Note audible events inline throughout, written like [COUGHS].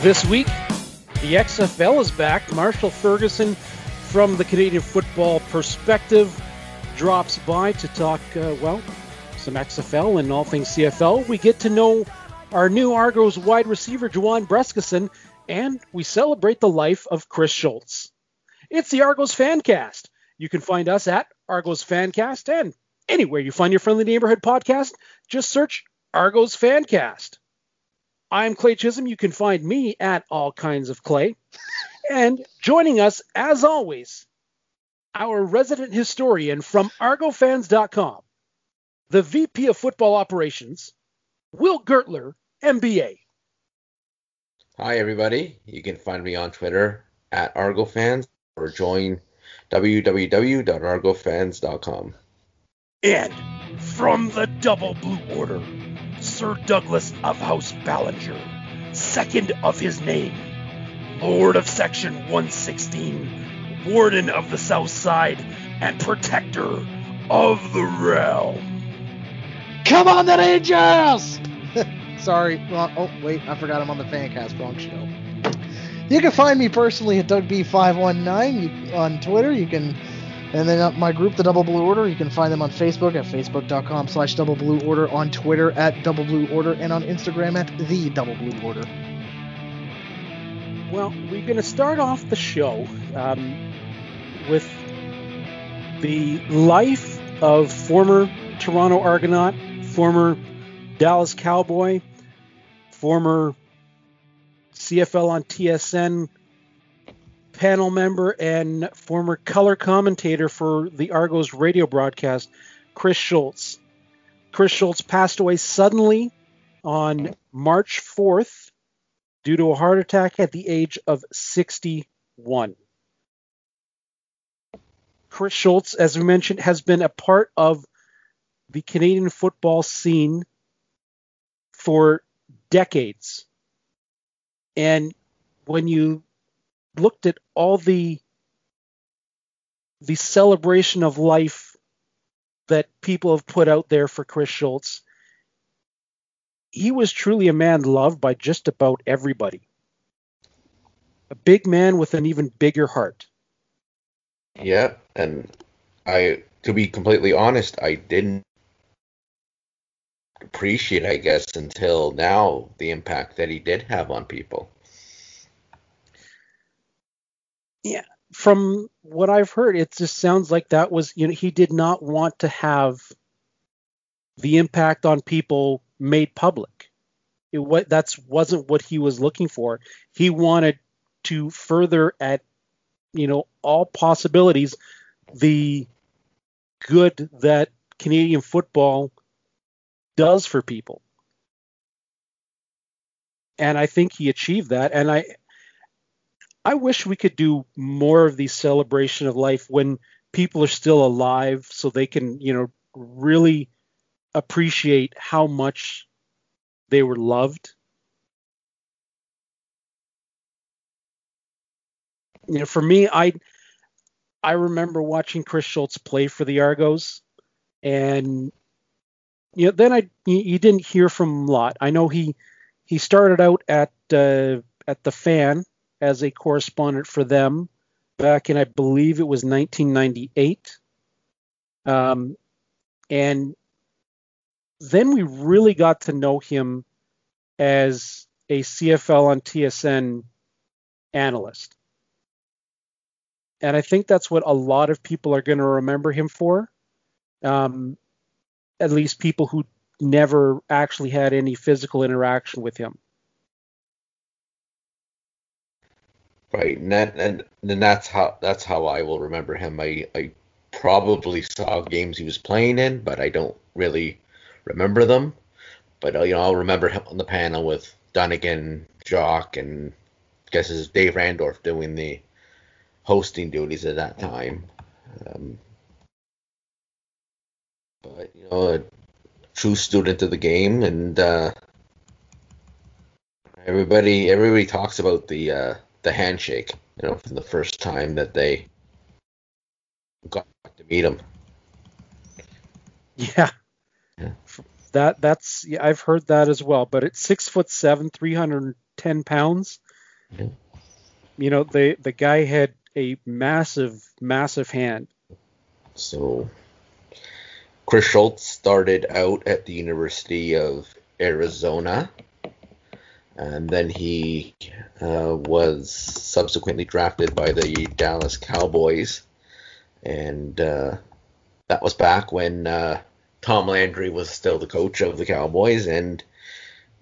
This week, the XFL is back. Marshall Ferguson from the Canadian football perspective drops by to talk, uh, well, some XFL and all things CFL. We get to know our new Argos wide receiver, Juwan Brescacin, and we celebrate the life of Chris Schultz. It's the Argos Fancast. You can find us at Argos Fancast and anywhere you find your friendly neighborhood podcast, just search Argos Fancast. I'm Clay Chisholm. You can find me at All Kinds of Clay. and joining us, as always, our resident historian from ArgoFans.com, the VP of Football Operations, Will Gertler, MBA. Hi, everybody. You can find me on Twitter at ArgoFans or join www.argofans.com. And from the Double Blue Order, Sir Douglas of House Ballinger, second of his name, Lord of Section 116, Warden of the South Side, and Protector of the Realm. Come on, the Rangers! [LAUGHS] Sorry, wrong. Oh, wait, I forgot I'm on the Fancast wrong show. You can find me personally at DougB519 on Twitter. You can and then my group, the Double Blue Order, you can find them on Facebook at facebook.com slash Double Blue Order, on Twitter at Double Blue Order, and on Instagram at the Double Blue Order. Well, we're going to start off the show um, with the life of former Toronto Argonaut, former Dallas Cowboy, former CFL on TSN panel member and former color commentator for the Argos radio broadcast, Chris Schultz. Chris Schultz passed away suddenly on March 4th due to a heart attack at the age of 61. Chris Schultz, as we mentioned, has been a part of the Canadian football scene for decades. And when you looked at all the the celebration of life that people have put out there for Chris Schultz, he was truly a man loved by just about everybody. A big man with an even bigger heart. Yeah, and I to be completely honest, I didn't appreciate, I guess, until now the impact that he did have on people. Yeah, from what I've heard, it just sounds like that was you know he did not want to have the impact on people made public. It what that's wasn't what he was looking for. He wanted to further at you know all possibilities the good that Canadian football does for people. And I think he achieved that. And I I wish we could do more of these celebration of life when people are still alive so they can, you know, really appreciate how much they were loved. You know, for me, I I remember watching Chris Schultz play for the Argos, and you know, then I you didn't hear from him a lot. I know he he started out at uh, at the Fan as a correspondent for them back in, I believe it was 1998. Um, and then we really got to know him as a CFL on TSN analyst. And I think that's what a lot of people are going to remember him for. Um, at least people who never actually had any physical interaction with him. Right, and that, and then that's how that's how I will remember him. I I probably saw games he was playing in, but I don't really remember them. But uh, you know, I'll remember him on the panel with Dunigan, Jock, and I guess it's Dave Randorf doing the hosting duties at that time. Um, but you know, a true student of the game, and uh, everybody everybody talks about the uh, the handshake, you know, from the first time that they got to meet him. Yeah. yeah. That that's yeah, I've heard that as well. But it's six foot seven, three hundred and ten pounds. Yeah. You know, the the guy had a massive, massive hand. So Chris Schultz started out at the University of Arizona, and then he uh, was subsequently drafted by the Dallas Cowboys, and uh, that was back when uh, Tom Landry was still the coach of the Cowboys, and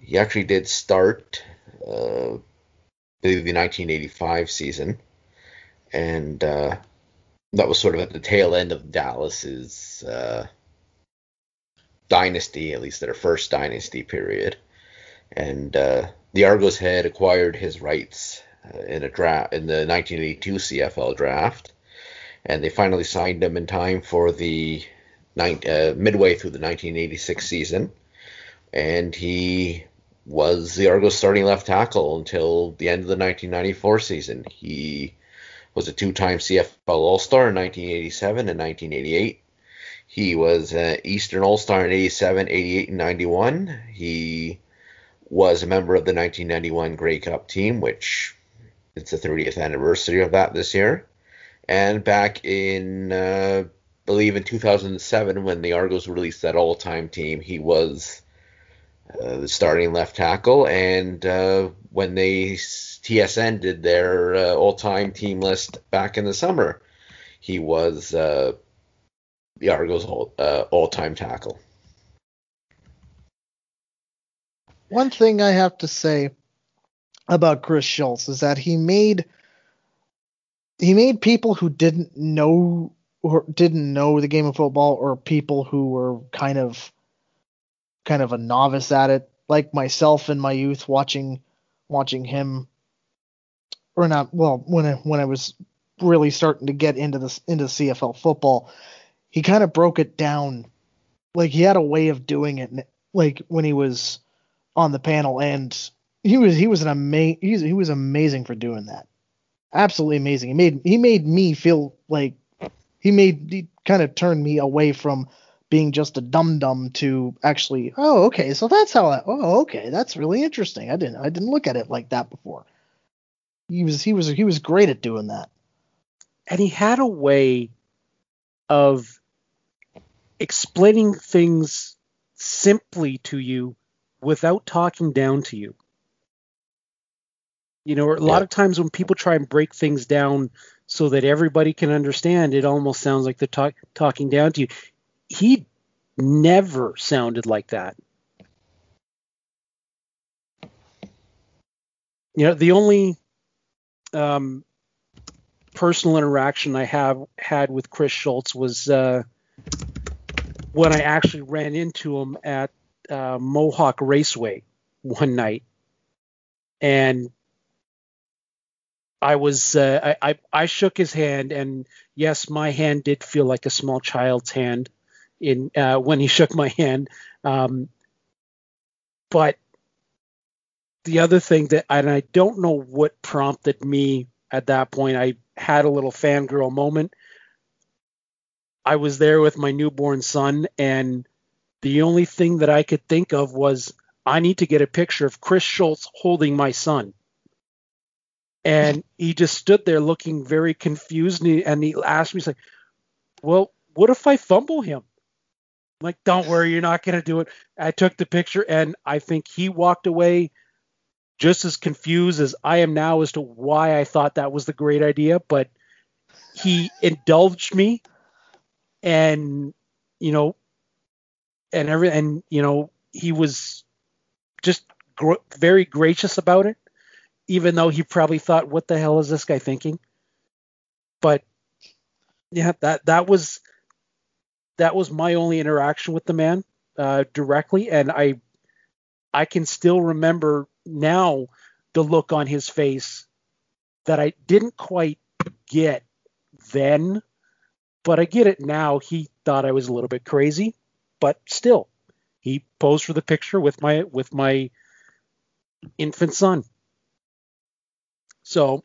he actually did start uh, the 1985 season, and uh, that was sort of at the tail end of Dallas's uh, dynasty, at least their first dynasty period. And the Argos had acquired his rights uh, in a draft in the 1982 CFL draft, and they finally signed him in time for the uh, midway through the 1986 season. And he was the Argos starting left tackle until the end of the 1994 season. He was a two-time CFL All-Star in 1987 and 1988 he was an Eastern All Star in 87, 88, and 91. He was a member of the 1991 Grey Cup team, which it's the 30th anniversary of that this year. And back in, uh, believe in 2007, when the Argos released that all time team, he was uh, the starting left tackle. And uh, when they TSN did their uh, all time team list back in the summer, he was uh, the Argos all, uh, all-time tackle. One thing I have to say about Chris Schultz is that he made he made people who didn't know or didn't know the game of football or people who were kind of kind of a novice at it like myself in my youth watching watching him or not well when I, when I was really starting to get into this into CFL football he kind of broke it down. Like he had a way of doing it. Like when he was on the panel, and he was he was an amazing he, was amazing for doing that. Absolutely amazing. He made he made me feel like he made he kind of turned me away from being just a dum dum to actually oh okay so that's how I, oh okay that's really interesting I didn't I didn't look at it like that before. He was he was he was great at doing that. And he had a way of explaining things simply to you without talking down to you. You know, a lot of times when people try and break things down so that everybody can understand, it almost sounds like they're talk, talking down to you. He never sounded like that. You know, the only um, personal interaction I have had with Chris Schultz was uh, when I actually ran into him at uh, Mohawk Raceway one night, and I was uh, I, I, I shook his hand, and yes, my hand did feel like a small child's hand in uh, when he [LAUGHS] shook my hand. Um, but the other thing that and I don't know what prompted me at that point. I had a little fangirl moment I was there with my newborn son, and the only thing that I could think of was I need to get a picture of Chris Schultz holding my son. And he just stood there looking very confused, and he, and he asked me, he's like, "Well, what if I fumble him?" I'm like, "Don't worry, you're not going to do it." I took the picture, and I think he walked away just as confused as I am now as to why I thought that was the great idea. But he indulged me and you know, and every and you know he was just gr- very gracious about it, even though he probably thought, "What the hell is this guy thinking?" But yeah, that that was that was my only interaction with the man uh, directly, and I I can still remember now the look on his face that I didn't quite get then but I get it now. He thought I was a little bit crazy, but still, he posed for the picture with my with my infant son. So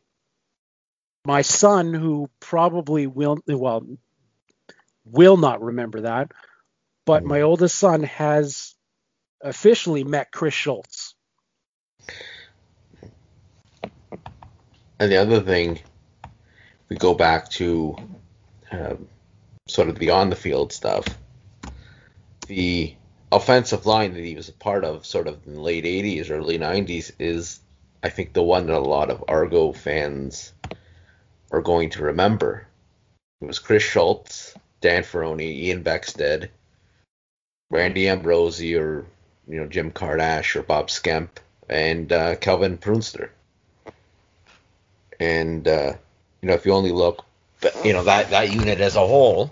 my son, who probably will well will not remember that, but my oldest son has officially met Chris Schultz. and the other thing, we go back to um, sort of the on the field stuff. The offensive line that he was a part of, sort of in the late '80s, early '90s, is I think the one that a lot of Argo fans are going to remember. It was Chris Schultz, Dan Ferrone, Ian Beckstead, Randy Ambrosie, or you know Jim Kardash or Bob Skemp, and uh, Kelvin Pruenster. And uh, you know, if you only look, you know that that unit as a whole,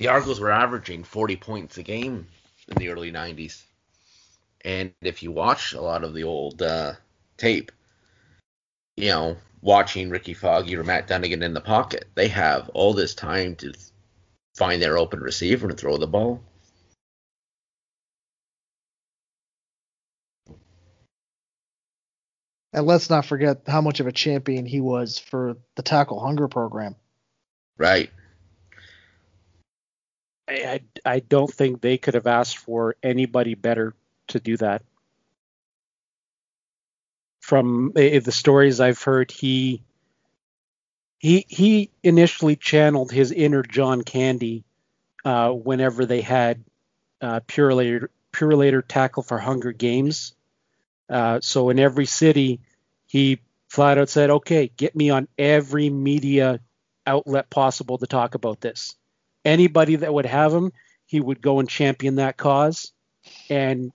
the Argos were averaging 40 points a game in the early 90s. And if you watch a lot of the old uh, tape, you know, watching Rickey Foggie or Matt Dunigan in the pocket, they have all this time to find their open receiver and throw the ball. And let's not forget how much of a champion he was for the tackle hunger program. Right. I, I, don't think they could have asked for anybody better to do that. From uh, the stories I've heard, he he he initially channeled his inner John Candy uh, whenever they had uh, Purolator tackle for Hunger Games. Uh, so in every city, he flat out said, "Okay, get me on every media outlet possible to talk about this." Anybody that would have him, he would go and champion that cause, and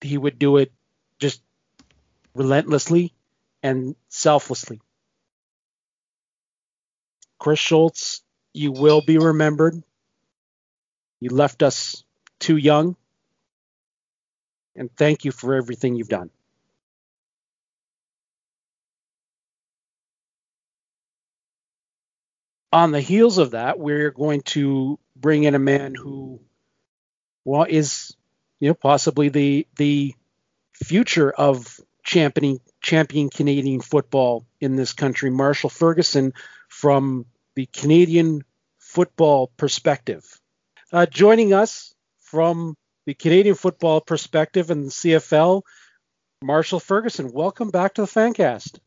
he would do it just relentlessly and selflessly. Chris Schultz, you will be remembered. You left us too young. And thank you for everything you've done. On the heels of that, we're going to bring in a man who well is you know possibly the the future of championing champion Canadian football in this country, Marshall Ferguson from the Canadian football perspective. Uh, joining us from the Canadian football perspective and the CFL, Marshall Ferguson. Welcome back to the Fancast.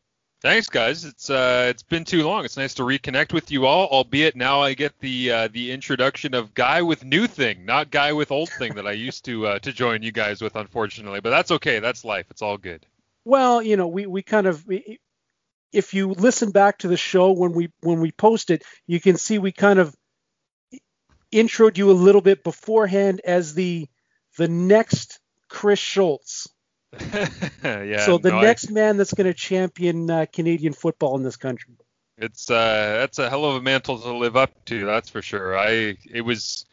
Thanks, guys. It's uh, it's been too long. It's nice to reconnect with you all. Albeit now I get the uh, the introduction of guy with new thing, not guy with old thing that I used to uh, to join you guys with, unfortunately. But that's okay. That's life. It's all good. Well, you know, we we kind of if you listen back to the show when we when we post it, you can see we kind of introed you a little bit beforehand as the the next Chris Schultz. Yeah. So the no, next I, man that's going to champion uh, Canadian football in this country. it's uh, that's a hell of a mantle to live up to. That's for sure. I it was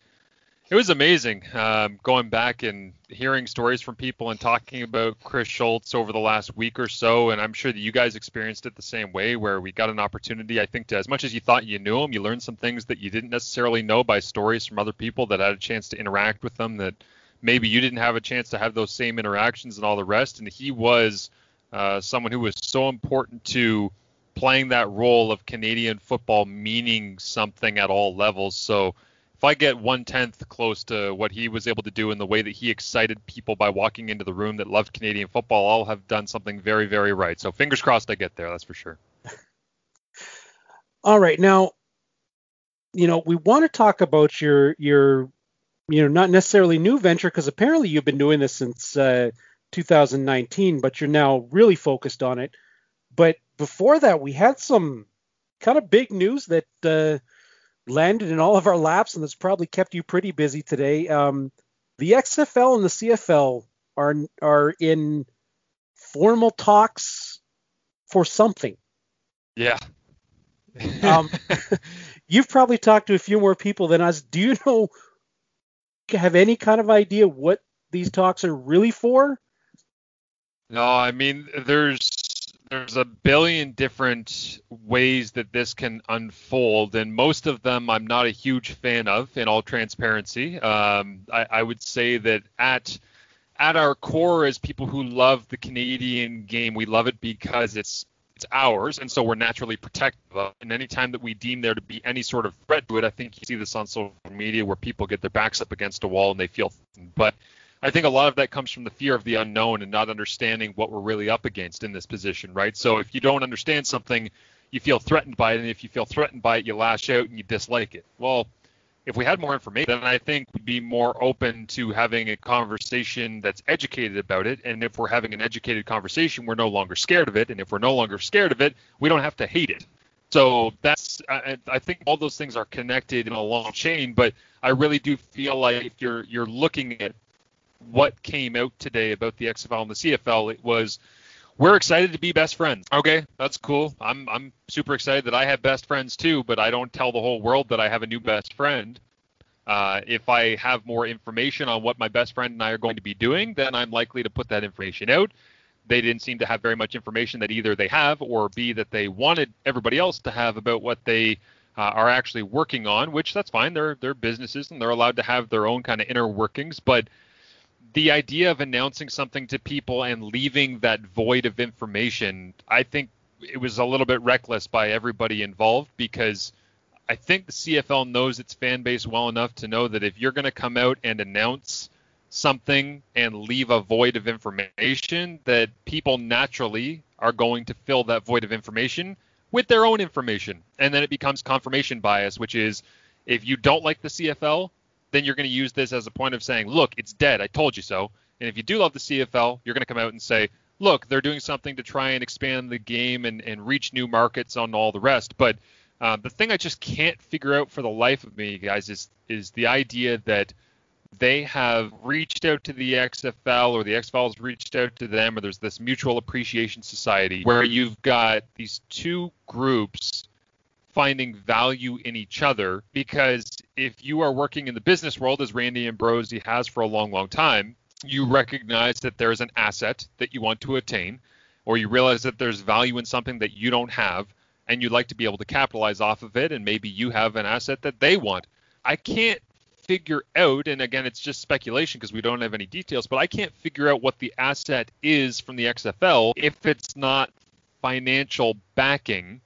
it was amazing um, going back and hearing stories from people and talking about Chris Schultz over the last week or so. And I'm sure that you guys experienced it the same way, where we got an opportunity. I think to, as much as you thought you knew him, you learned some things that you didn't necessarily know by stories from other people that had a chance to interact with them that maybe you didn't have a chance to have those same interactions and all the rest. And he was uh, someone who was so important to playing that role of Canadian football meaning something at all levels. So if I get one tenth close to what he was able to do in the way that he excited people by walking into the room that loved Canadian football, I'll have done something very, very right. So fingers crossed I get there. That's for sure. All right, now, you know, we want to talk about your your, you know, not necessarily new venture because apparently you've been doing this since uh, 2019, but you're now really focused on it. But before that, we had some kind of big news that uh, landed in all of our laps, and that's probably kept you pretty busy today. Um, the XFL and the CFL are are in formal talks for something. Yeah. Um, [LAUGHS] you've probably talked to a few more people than us. Do you know? Have any kind of idea what these talks are really for? No, I mean there's there's a billion different ways that this can unfold, and most of them I'm not a huge fan of. In all transparency, um, I, I would say that at at our core, as people who love the Canadian game, we love it because it's it's ours, and so we're naturally protective of it. And anytime that we deem there to be any sort of threat to it, I think you see this on social media where people get their backs up against a wall and they feel. But I think a lot of that comes from the fear of the unknown and not understanding what we're really up against in this position, right? So if you don't understand something, you feel threatened by it, and if you feel threatened by it, you lash out and you dislike it. Well, if we had more information, then I think we'd be more open to having a conversation that's educated about it. And if we're having an educated conversation, we're no longer scared of it. And if we're no longer scared of it, we don't have to hate it. So that's I, think all those things are connected in a long chain. But I really do feel like if you're you're looking at what came out today about the XFL and the CFL, it was we're excited to be best friends. Okay, that's cool. I'm I'm super excited that I have best friends too, but I don't tell the whole world that I have a new best friend. Uh, if I have more information on what my best friend and I are going to be doing, then I'm likely to put that information out. They didn't seem to have very much information that either they have or B that they wanted everybody else to have about what they uh, are actually working on, which that's fine. They're they're businesses and they're allowed to have their own kind of inner workings, but the idea of announcing something to people and leaving that void of information, I think it was a little bit reckless by everybody involved because I think the CFL knows its fan base well enough to know that if you're going to come out and announce something and leave a void of information, that people naturally are going to fill that void of information with their own information. And then it becomes confirmation bias, which is if you don't like the CFL, then you're going to use this as a point of saying, look, it's dead. I told you so. And if you do love the CFL, you're going to come out and say, look, they're doing something to try and expand the game and, and reach new markets on all the rest. But uh, the thing I just can't figure out for the life of me, guys, is is the idea that they have reached out to the XFL or the XFL has reached out to them, or there's this mutual appreciation society where you've got these two groups finding value in each other because if you are working in the business world as Randy Ambrosie has for a long, long time, you recognize that there's an asset that you want to attain, or you realize that there's value in something that you don't have, and you'd like to be able to capitalize off of it, and maybe you have an asset that they want. I can't figure out, and again, it's just speculation because we don't have any details, but I can't figure out what the asset is from the XFL if it's not financial backing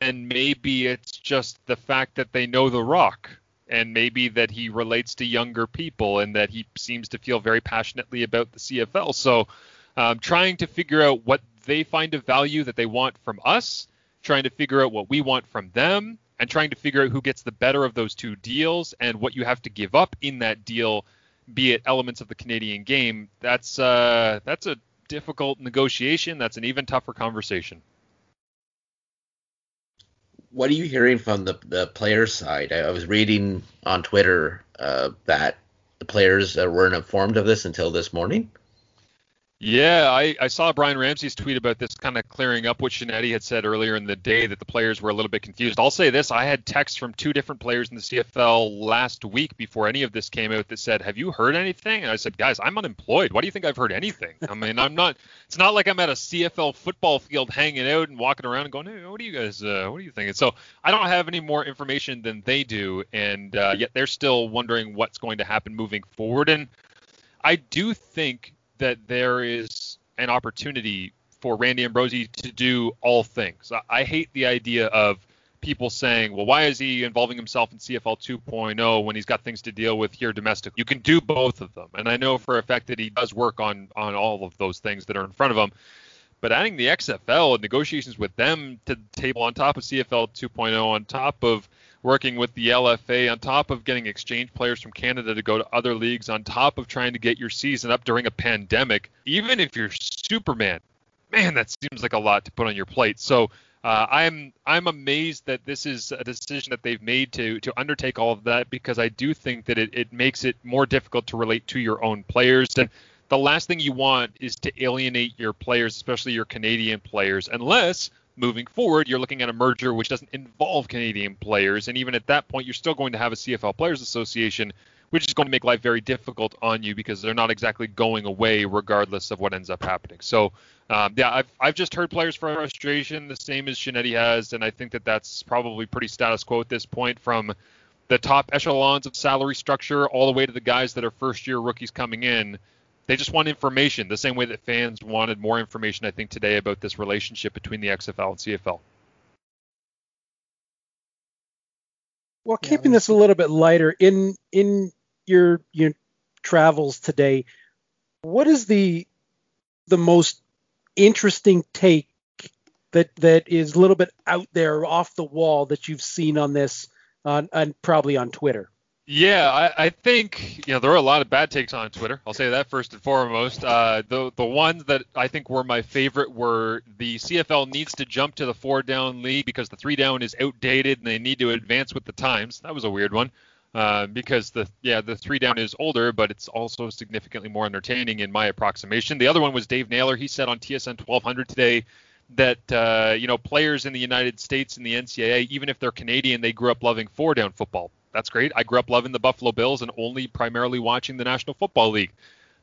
and maybe it's just the fact that they know The Rock, and maybe that he relates to younger people, and that he seems to feel very passionately about the CFL. So, um, trying to figure out what they find of value that they want from us, trying to figure out what we want from them, and trying to figure out who gets the better of those two deals and what you have to give up in that deal, be it elements of the Canadian game. That's uh, that's a difficult negotiation. That's an even tougher conversation what are you hearing from the the players side? I, I was reading on Twitter uh, that the players uh, weren't informed of this until this morning. Yeah, I, I saw Brian Ramsay's tweet about this kind of clearing up what Shinetti had said earlier in the day that the players were a little bit confused. I'll say this I had texts from two different players in the CFL last week before any of this came out that said, Have you heard anything? And I said, Guys, I'm unemployed. Why do you think I've heard anything? I mean, I'm not, it's not like I'm at a CFL football field hanging out and walking around and going, Hey, what are you guys, uh, what are you thinking? So I don't have any more information than they do. And uh, yet they're still wondering what's going to happen moving forward. And I do think that there is an opportunity for Randy Ambrosie to do all things. I, I hate the idea of people saying, well, why is he involving himself in CFL 2.0 when he's got things to deal with here domestically? You can do both of them. And I know for a fact that he does work on, on all of those things that are in front of him. But adding the XFL and negotiations with them to the table on top of CFL 2.0, on top of working with the LFA, on top of getting exchange players from Canada to go to other leagues, on top of trying to get your season up during a pandemic, even if you're Superman, man, that seems like a lot to put on your plate. So uh, I'm I'm amazed that this is a decision that they've made to to undertake all of that because I do think that it, it makes it more difficult to relate to your own players and the last thing you want is to alienate your players, especially your Canadian players, unless moving forward, you're looking at a merger which doesn't involve Canadian players. And even at that point, you're still going to have a CFL Players Association, which is going to make life very difficult on you because they're not exactly going away regardless of what ends up happening. So, um, yeah, I've, I've just heard players' frustration, the same as Shinetti has. And I think that that's probably pretty status quo at this point from the top echelons of salary structure all the way to the guys that are first year rookies coming in they just want information, the same way that fans wanted more information, I think, today about this relationship between the XFL and CFL. Well, keeping this a little bit lighter in in your your travels today. What is the the most interesting take that that is a little bit out there off the wall that you've seen on this on, on probably on Twitter? Yeah, I, I, think you know there are a lot of bad takes on Twitter. I'll say that first and foremost. Uh, the the ones that I think were my favorite were the CFL needs to jump to the four down league because the three down is outdated and they need to advance with the times. That was a weird one uh, because the yeah the three down is older, but it's also significantly more entertaining in my approximation. The other one was Dave Naylor. He said on TSN 1200 today that uh, you know players in the United States and the NCAA, even if they're Canadian, they grew up loving four down football that's great. I grew up loving the Buffalo Bills and only primarily watching the National Football League.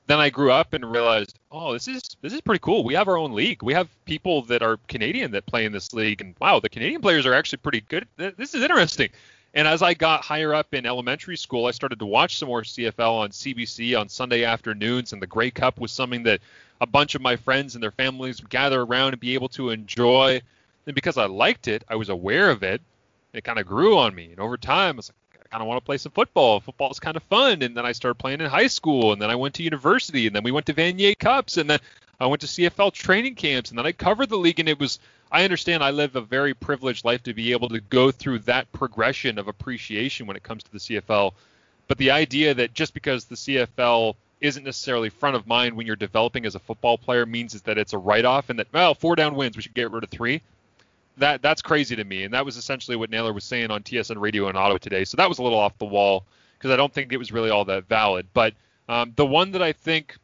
Then I grew up and realized, oh, this is this is pretty cool. We have our own league. We have people that are Canadian that play in this league, and wow, the Canadian players are actually pretty good. This is interesting. And as I got higher up in elementary school, I started to watch some more CFL on CBC on Sunday afternoons, and the Grey Cup was something that a bunch of my friends and their families would gather around and be able to enjoy. And because I liked it, I was aware of it. It kind of grew on me, and over time, I was like, kind of want to play some football. Football is kind of fun. And then I started playing in high school, and then I went to university, and then we went to Vanier Cups, and then I went to CFL training camps, and then I covered the league. And it was, I understand I live a very privileged life to be able to go through that progression of appreciation when it comes to the CFL. But the idea that just because the CFL isn't necessarily front of mind when you're developing as a football player means is that it's a write off and that, well, four down wins, we should get rid of three that that's crazy to me. And that was essentially what Naylor was saying on TSN Radio in Ottawa today. So that was a little off the wall because I don't think it was really all that valid. But um, the one that I think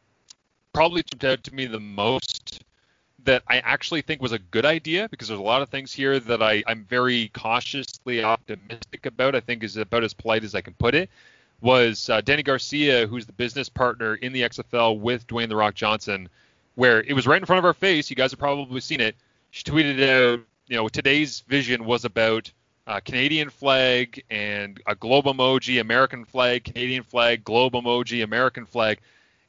probably jumped out to me the most that I actually think was a good idea because there's a lot of things here that I, I'm very cautiously optimistic about. I think is about as polite as I can put it. Was uh, Dany Garcia, who's the business partner in the XFL with Dwayne the Rock Johnson, where it was right in front of our face. You guys have probably seen it. She tweeted out you know, today's vision was about Canadian flag and a globe emoji, American flag, Canadian flag, globe emoji, American flag.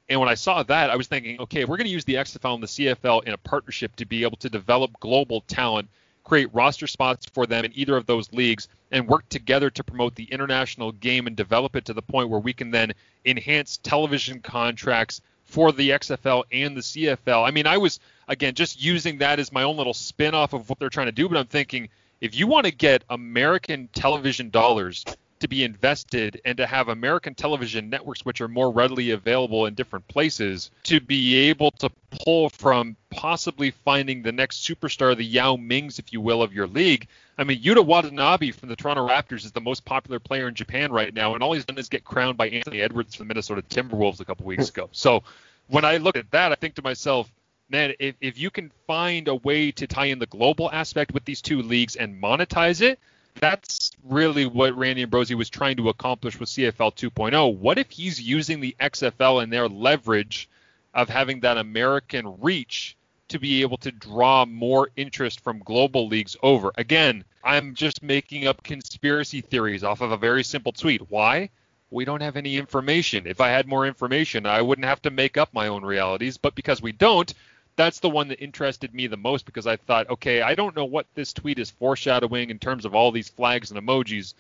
And when I saw that, I was thinking, okay, we're going to use the XFL and the CFL in a partnership to be able to develop global talent, create roster spots for them in either of those leagues, and work together to promote the international game and develop it to the point where we can then enhance television contracts for the XFL and the CFL. I mean, I was again, just using that as my own little spin off of what they're trying to do. But I'm thinking if you want to get American television dollars to be invested and to have American television networks, which are more readily available in different places, to be able to pull from possibly finding the next superstar, the Yao Mings, if you will, of your league. I mean, Yuta Watanabe from the Toronto Raptors is the most popular player in Japan right now, and all he's done is get crowned by Anthony Edwards from the Minnesota Timberwolves a couple weeks ago. So when I look at that, I think to myself, man, if, if you can find a way to tie in the global aspect with these two leagues and monetize it, that's really what Randy Ambrosie was trying to accomplish with CFL 2.0. What if he's using the XFL and their leverage of having that American reach to be able to draw more interest from global leagues over? Again, I'm just making up conspiracy theories off of a very simple tweet. Why? We don't have any information. If I had more information, I wouldn't have to make up my own realities. But because we don't, that's the one that interested me the most because I thought, okay, I don't know what this tweet is foreshadowing in terms of all these flags and emojis,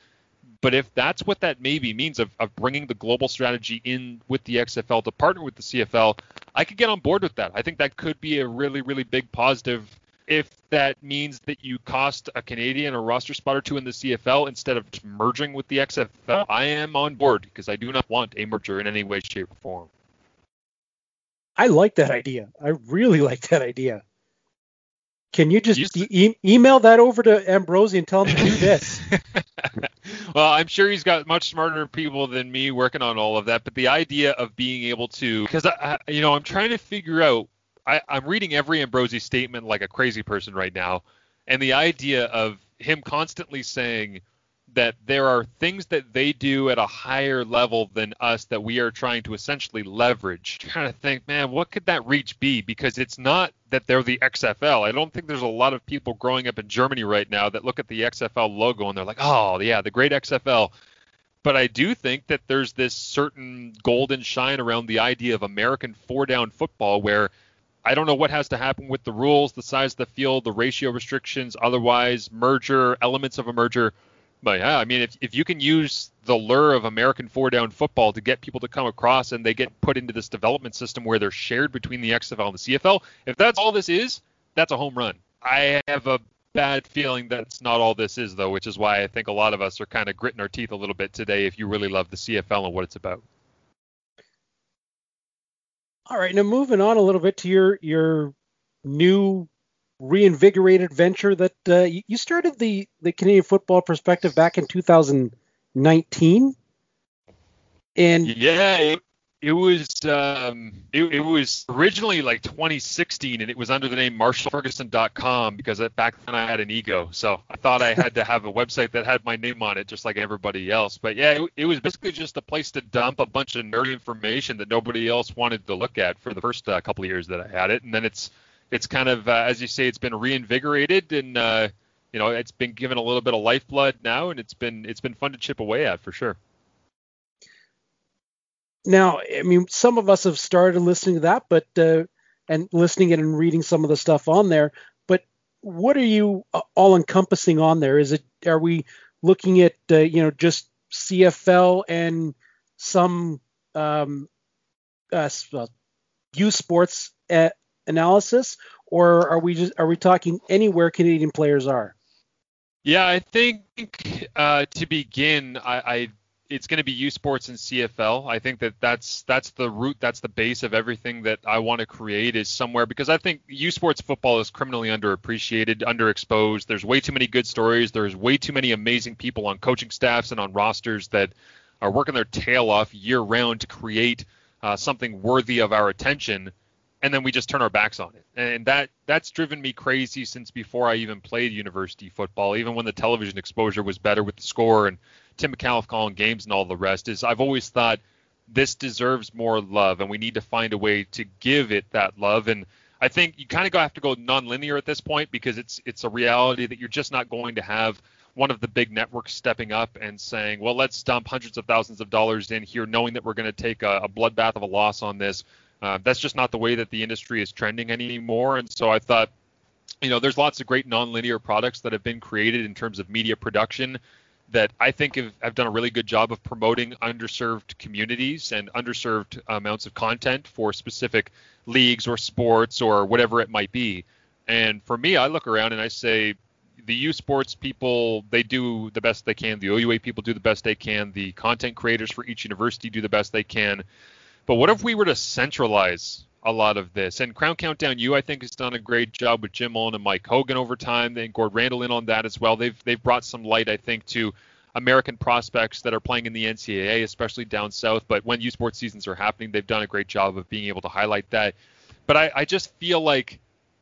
but if that's what that maybe means of, of bringing the global strategy in with the XFL to partner with the CFL, I could get on board with that. I think that could be a really, really big positive if that means that you cost a Canadian a roster spot or two in the CFL instead of merging with the XFL. I am on board because I do not want a merger in any way, shape, or form. I like that idea. I really [LAUGHS] like that idea. Can you just you e- email that over to Ambrosie and tell him to do this? [LAUGHS] well, I'm sure he's got much smarter people than me working on all of that. But the idea of being able to, because I, I, you know, I'm trying to figure out. I, I'm reading every Ambrosie statement like a crazy person right now, and the idea of him constantly saying, that there are things that they do at a higher level than us that we are trying to essentially leverage. Trying to think, man, what could that reach be? Because it's not that they're the XFL. I don't think there's a lot of people growing up in Germany right now that look at the XFL logo and they're like, oh, yeah, the great XFL. But I do think that there's this certain golden shine around the idea of American four down football where I don't know what has to happen with the rules, the size of the field, the ratio restrictions, otherwise, merger, elements of a merger But yeah, I mean, if, if you can use the lure of American four down football to get people to come across and they get put into this development system where they're shared between the XFL and the CFL, if that's all this is, that's a home run. I have a bad feeling that's not all this is, though, which is why I think a lot of us are kind of gritting our teeth a little bit today if you really love the CFL and what it's about. All right, now moving on a little bit to your your new reinvigorated venture that uh, you started the the Canadian Football Perspective back in 2019, and yeah, it, it was um, it, it, was originally like 2016, and it was under the name MarshallFerguson.com because back then I had an ego, so I thought I had to have a website that had my name on it, just like everybody else. But yeah, it, it was basically just a place to dump a bunch of nerdy information that nobody else wanted to look at for the first uh, couple of years that I had it, and then it's it's kind of uh, as you say, it's been reinvigorated and uh, you know it's been given a little bit of lifeblood now, and it's been it's been fun to chip away at for sure. Now, I mean, some of us have started listening to that, but uh, and listening and reading some of the stuff on there. But what are you uh, all encompassing on there? Is it are we looking at uh, you know just CFL and some um, uh, U Sports uh, analysis, or are we just are we talking anywhere Canadian players are? Yeah, I think uh, to begin, I, I it's going to be U Sports and CFL. I think that that's that's the root, that's the base of everything that I want to create is somewhere because I think U Sports football is criminally underappreciated, underexposed. There's way too many good stories. There's way too many amazing people on coaching staffs and on rosters that are working their tail off year round to create uh, something worthy of our attention, and then we just turn our backs on it. And that that's driven me crazy since before I even played university football. Even when the television exposure was better with the score and Tim McAuliffe calling games and all the rest is I've always thought this deserves more love and we need to find a way to give it that love and I think you kind of have to go non-linear at this point because it's it's a reality that you're just not going to have one of the big networks stepping up and saying, well, let's dump hundreds of thousands of dollars in here, knowing that we're going to take a, a bloodbath of a loss on this. Uh, that's just not the way that the industry is trending anymore. And so I thought, you know, there's lots of great non-linear products that have been created in terms of media production that I think have, have done a really good job of promoting underserved communities and underserved amounts of content for specific leagues or sports or whatever it might be. And for me, I look around and I say, the U Sports people, they do the best they can. The OUA people do the best they can. The content creators for each university do the best they can. But what if we were to centralize a lot of this. And Crown Countdown U, I think, has done a great job with Jim Mullin and Mike Hogan over time. And Gord Randall in on that as well. They've they've brought some light, I think, to American prospects that are playing in the NCAA, especially down south. But when U Sports seasons are happening, they've done a great job of being able to highlight that. But I, I just feel like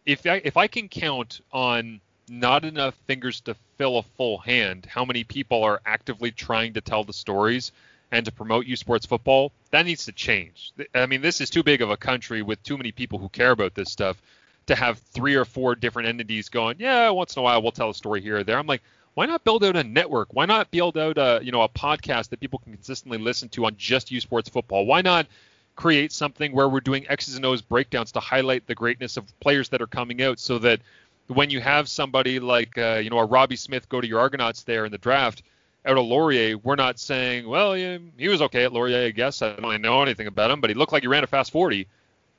if I, if I can count on not enough fingers to fill a full hand, how many people are actively trying to tell the stories and to promote U Sports football, that needs to change. I mean, this is too big of a country with too many people who care about this stuff to have three or four different entities going, yeah, once in a while we'll tell a story here or there. I'm like, why not build out a network? Why not build out a you know a podcast that people can consistently listen to on just U Sports football? Why not create something where we're doing X's and O's breakdowns to highlight the greatness of players that are coming out, so that when you have somebody like uh, you know a Robbie Smith go to your Argonauts there in the draft out of Laurier, we're not saying, well, yeah, he was okay at Laurier, I guess. I don't really know anything about him, but he looked like he ran a fast 40.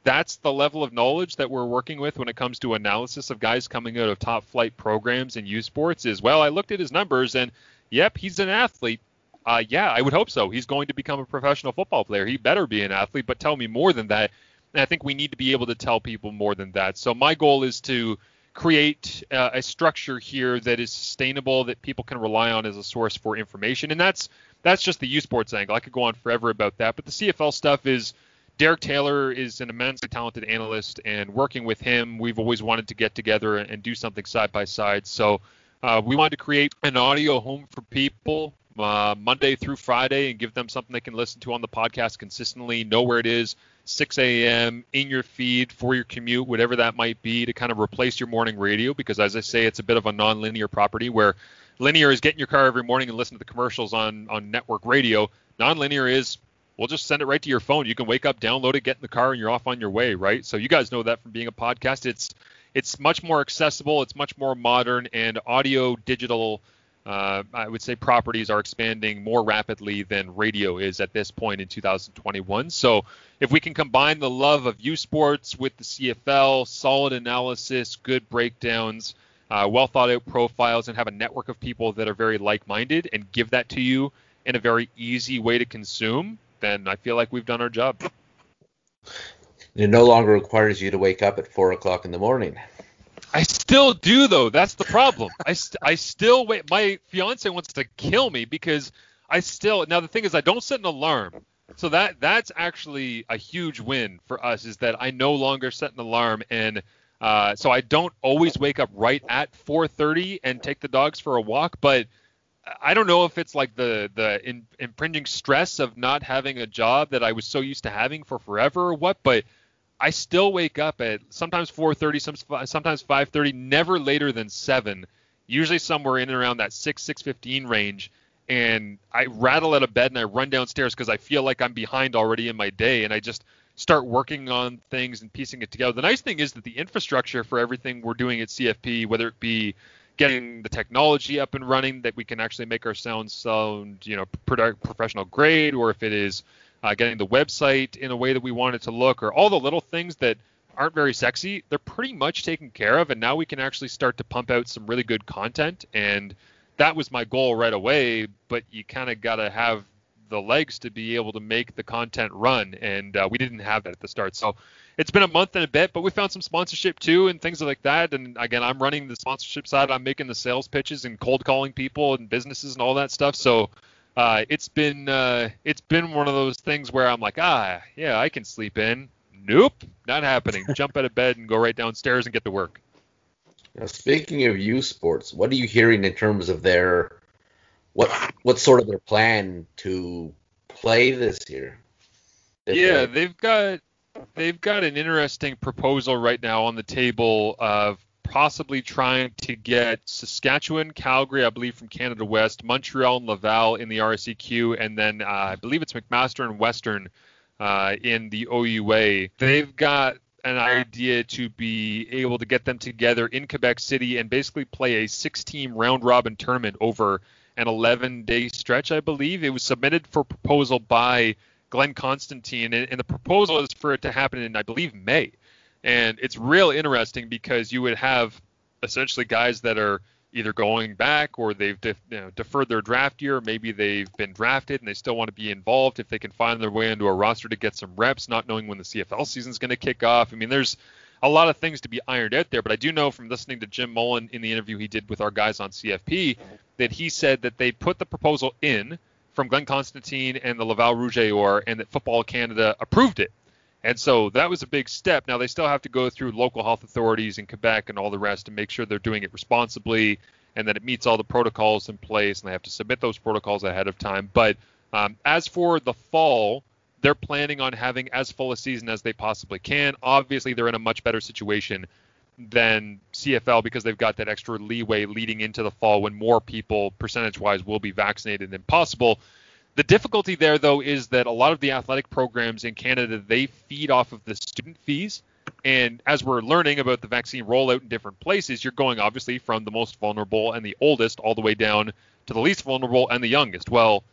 That's the level of knowledge that we're working with when it comes to analysis of guys coming out of top flight programs in U Sports. Is well, I looked at his numbers and, yep, he's an athlete. Uh, yeah, I would hope so. He's going to become a professional football player. He better be an athlete, but tell me more than that. And I think we need to be able to tell people more than that. So my goal is to create uh, a structure here that is sustainable that people can rely on as a source for information and that's that's just the U Sports angle. I could go on forever about that, but the CFL stuff is Derek Taylor is an immensely talented analyst, and working with him, we've always wanted to get together and do something side by side. So uh, we wanted to create an audio home for people uh, Monday through Friday and give them something they can listen to on the podcast consistently, know where it is, 6 a.m. in your feed for your commute, whatever that might be, to kind of replace your morning radio. Because as I say, it's a bit of a non-linear property where linear is getting your car every morning and listen to the commercials on on network radio. Non-linear is we'll just send it right to your phone. You can wake up, download it, get in the car, and you're off on your way, right? So you guys know that from being a podcast. It's it's much more accessible, it's much more modern, and audio digital uh, I would say properties are expanding more rapidly than radio is at this point in 2021. So if we can combine the love of U Sports with the CFL, solid analysis, good breakdowns, uh, well thought out profiles, and have a network of people that are very like minded and give that to you in a very easy way to consume, then I feel like we've done our job. It no longer requires you to wake up at four o'clock in the morning. I still do though. That's the problem. I, st- I still wait. My fiance wants to kill me because I still. Now the thing is, I don't set an alarm. So that that's actually a huge win for us. Is that I no longer set an alarm, and uh, so I don't always wake up right at 4:30 and take the dogs for a walk. But I don't know if it's like the the in, impringing stress of not having a job that I was so used to having for forever or what. But I still wake up at sometimes 4:30, sometimes 5:30, never later than 7. Usually somewhere in and around that 6 6:15 range and I rattle out of bed and I run downstairs because I feel like I'm behind already in my day and I just start working on things and piecing it together. The nice thing is that the infrastructure for everything we're doing at CFP, whether it be getting the technology up and running that we can actually make our sound sound, you know, professional grade, or if it is uh, getting the website in a way that we want it to look, or all the little things that aren't very sexy, they're pretty much taken care of. And now we can actually start to pump out some really good content. And that was my goal right away. But you kind of got to have the legs to be able to make the content run. And uh, we didn't have that at the start. So it's been a month and a bit, but we found some sponsorship too and things like that. And again, I'm running the sponsorship side. I'm making the sales pitches and cold calling people and businesses and all that stuff. So uh, it's been uh, it's been one of those things where I'm like, ah, yeah, I can sleep in. Nope, not happening. [LAUGHS] Jump out of bed and go right downstairs and get to work. Now, speaking of U Sports, what are you hearing in terms of their what what's sort of their plan to play this year? yeah, they've got they've got an interesting proposal right now on the table of possibly trying to get Saskatchewan, Calgary, I believe from Canada West, Montreal and Laval in the RSEQ, and then uh, I believe it's McMaster and Western uh, in the OUA. They've got an idea to be able to get them together in Quebec City and basically play a six-team round robin tournament over an 11-day stretch, I believe. It was submitted for proposal by Glenn Constantine, and, and the proposal is for it to happen in, I believe, May. And it's real interesting because you would have essentially guys that are either going back or they've you know, deferred their draft year. Maybe they've been drafted and they still want to be involved if they can find their way into a roster to get some reps, not knowing when the CFL season is going to kick off. I mean, there's a lot of things to be ironed out there, but I do know from listening to Jim Mullin in the interview he did with our guys on CFP that he said that they put the proposal in from Glenn Constantine and the Laval Rouge or and that Football Canada approved it. And so that was a big step. Now they still have to go through local health authorities in Quebec and all the rest to make sure they're doing it responsibly and that it meets all the protocols in place. And they have to submit those protocols ahead of time. But um, as for the fall, they're planning on having as full a season as they possibly can. Obviously, they're in a much better situation than CFL because they've got that extra leeway leading into the fall when more people, percentage wise, will be vaccinated than possible. The difficulty there, though, is that a lot of the athletic programs in Canada they feed off of the student fees. And as we're learning about the vaccine rollout in different places, you're going obviously from the most vulnerable and the oldest all the way down to the least vulnerable and the youngest. Well,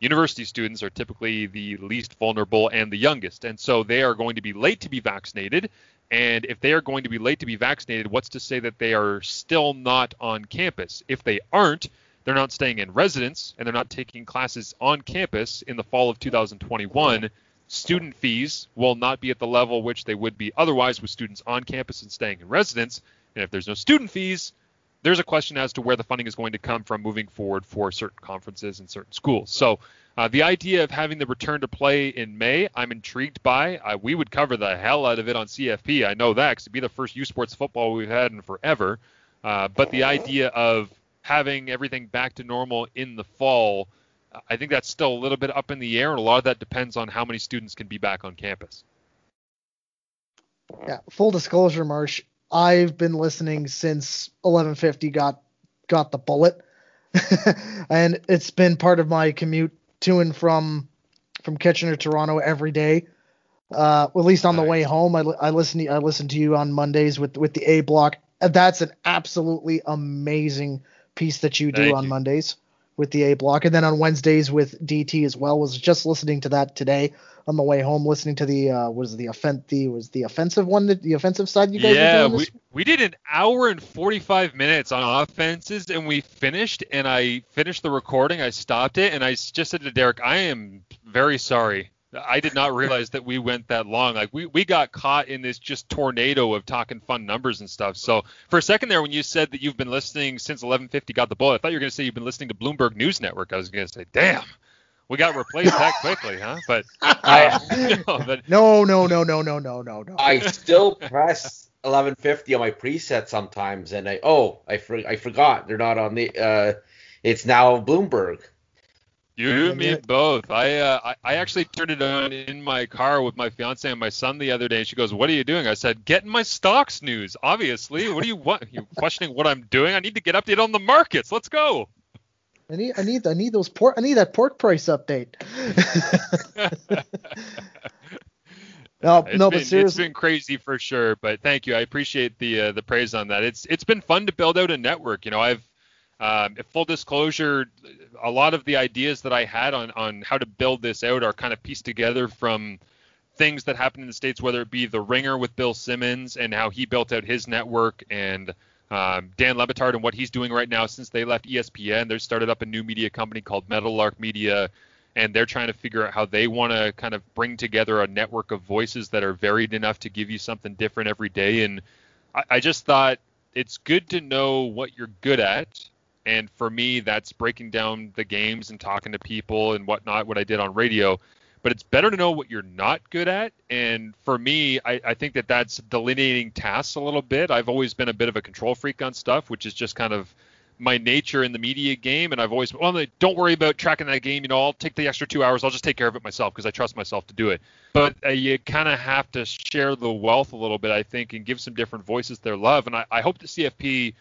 university students are typically the least vulnerable and the youngest. And so they are going to be late to be vaccinated. And if they are going to be late to be vaccinated, what's to say that they are still not on campus? If they aren't, they're not staying in residence and they're not taking classes on campus in the fall of 2021, student fees will not be at the level which they would be otherwise with students on campus and staying in residence. And if there's no student fees, there's a question as to where the funding is going to come from moving forward for certain conferences and certain schools. So uh, the idea of having the return to play in May, I'm intrigued by. We would cover the hell out of it on CFP. I know that because it'd be the first U Sports football we've had in forever. Uh, but the idea of having everything back to normal in the fall, I think that's still a little bit up in the air, and a lot of that depends on how many students can be back on campus. Yeah, full disclosure, Marsh. I've been listening since 1150 got got the bullet, [LAUGHS] and it's been part of my commute to and from from Kitchener, Toronto every day. Uh, at least on the way home, I, I listen to I listen to you on Mondays with with the A block. That's an absolutely amazing piece that you do Thank on you. Mondays with the A block, and then on Wednesdays with DT as well. Was just listening to that today on the way home, listening to the uh, was the offen- the was the offensive one that the offensive side you guys yeah, we, we did an hour and 45 minutes on offenses, and we finished. And I finished the recording. I stopped it, and I just said to Derek, "I am very sorry. I did not realize that we went that long. Like we, we got caught in this just tornado of talking fun numbers and stuff. So for a second there, when you said that you've been listening since 11:50 got the bullet, I thought you were going to say you've been listening to Bloomberg News Network. I was going to say, damn, we got replaced that quickly, huh? But [LAUGHS] I [LAUGHS] no, but No, no, no, no, no, no, no, no. I still press 1150 on my preset sometimes, and I oh I for, I forgot they're not on the uh it's now Bloomberg. You me yeah. both. I, uh, I I actually turned it on in my car with my fiance and my son the other day. And she goes, "What are you doing?" I said, "Getting my stocks news. Obviously. What do you want? You [LAUGHS] questioning what I'm doing? I need to get updated on the markets. Let's go." I need, I need, I need those pork. I need that pork price update. [LAUGHS] [LAUGHS] no, It's no, been, but seriously, it's been crazy for sure. But thank you. I appreciate the uh, the praise on that. It's it's been fun to build out a network. You know, I've um, full disclosure, a lot of the ideas that I had on on how to build this out are kind of pieced together from things that happened in the states, whether it be the Ringer with Bill Simmons and how he built out his network, and um, Dan Le Batard and what he's doing right now since they left ESPN. They started up a new media company called Meadowlark Media, and they're trying to figure out how they want to kind of bring together a network of voices that are varied enough to give you something different every day. And I, I just thought it's good to know what you're good at. And for me, that's breaking down the games and talking to people and whatnot, what I did on radio but it's better to know what you're not good at. And for me, I, I think that that's delineating tasks a little bit. I've always been a bit of a control freak on stuff, which is just kind of my nature in the media game. And I've always, well, like, don't worry about tracking that game. You know, I'll take the extra two hours. I'll just take care of it myself because I trust myself to do it. But uh, you kind of have to share the wealth a little bit, I think, and give some different voices their love. And I, I hope the CFP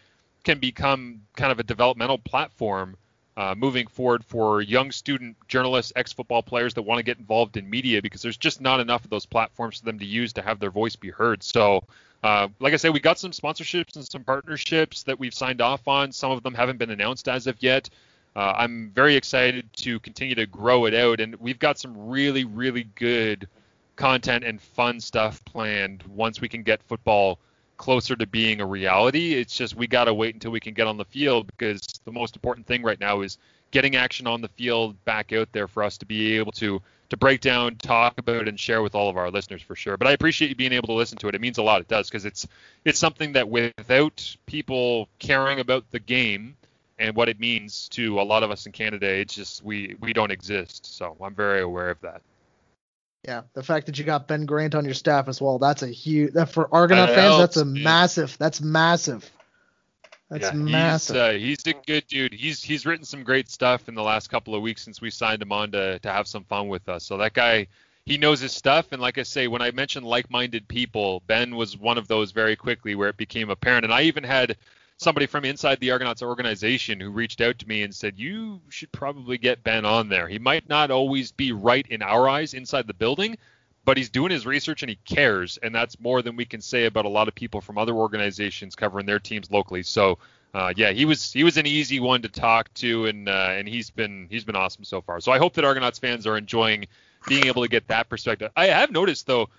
can become kind of a developmental platform uh, moving forward for young student journalists, ex-football players that want to get involved in media because there's just not enough of those platforms for them to use to have their voice be heard. So, uh, like I said, we got some sponsorships and some partnerships that we've signed off on. Some of them haven't been announced as of yet. Uh, I'm very excited to continue to grow it out, and we've got some really, really good content and fun stuff planned once we can get football closer to being a reality. It's just we got to wait until we can get on the field because the most important thing right now is getting action on the field back out there for us to be able to to break down, talk about, and share with all of our listeners for sure. But I appreciate you being able to listen to it. It means a lot. It does because it's it's something that without people caring about the game and what it means to a lot of us in Canada, it's just we we don't exist. So I'm very aware of that. Yeah, the fact that you got Ben Grant on your staff as well, that's a huge. That for Argonaut That fans, that's a massive. That's massive. That's Yeah, massive. He's, uh, he's a good dude. He's he's written some great stuff in the last couple of weeks since we signed him on to to have some fun with us. So that guy, he knows his stuff. And like I say, when I mentioned like-minded people, Ben was one of those very quickly where it became apparent. And I even had somebody from inside the Argonauts organization who reached out to me and said, "You should probably get Ben on there. He might not always be right in our eyes inside the building." But he's doing his research and he cares, and that's more than we can say about a lot of people from other organizations covering their teams locally. So, uh, yeah, he was he was an easy one to talk to, and uh, and he's been he's been awesome so far. So I hope that Argonauts fans are enjoying being able to get that perspective. I have noticed though,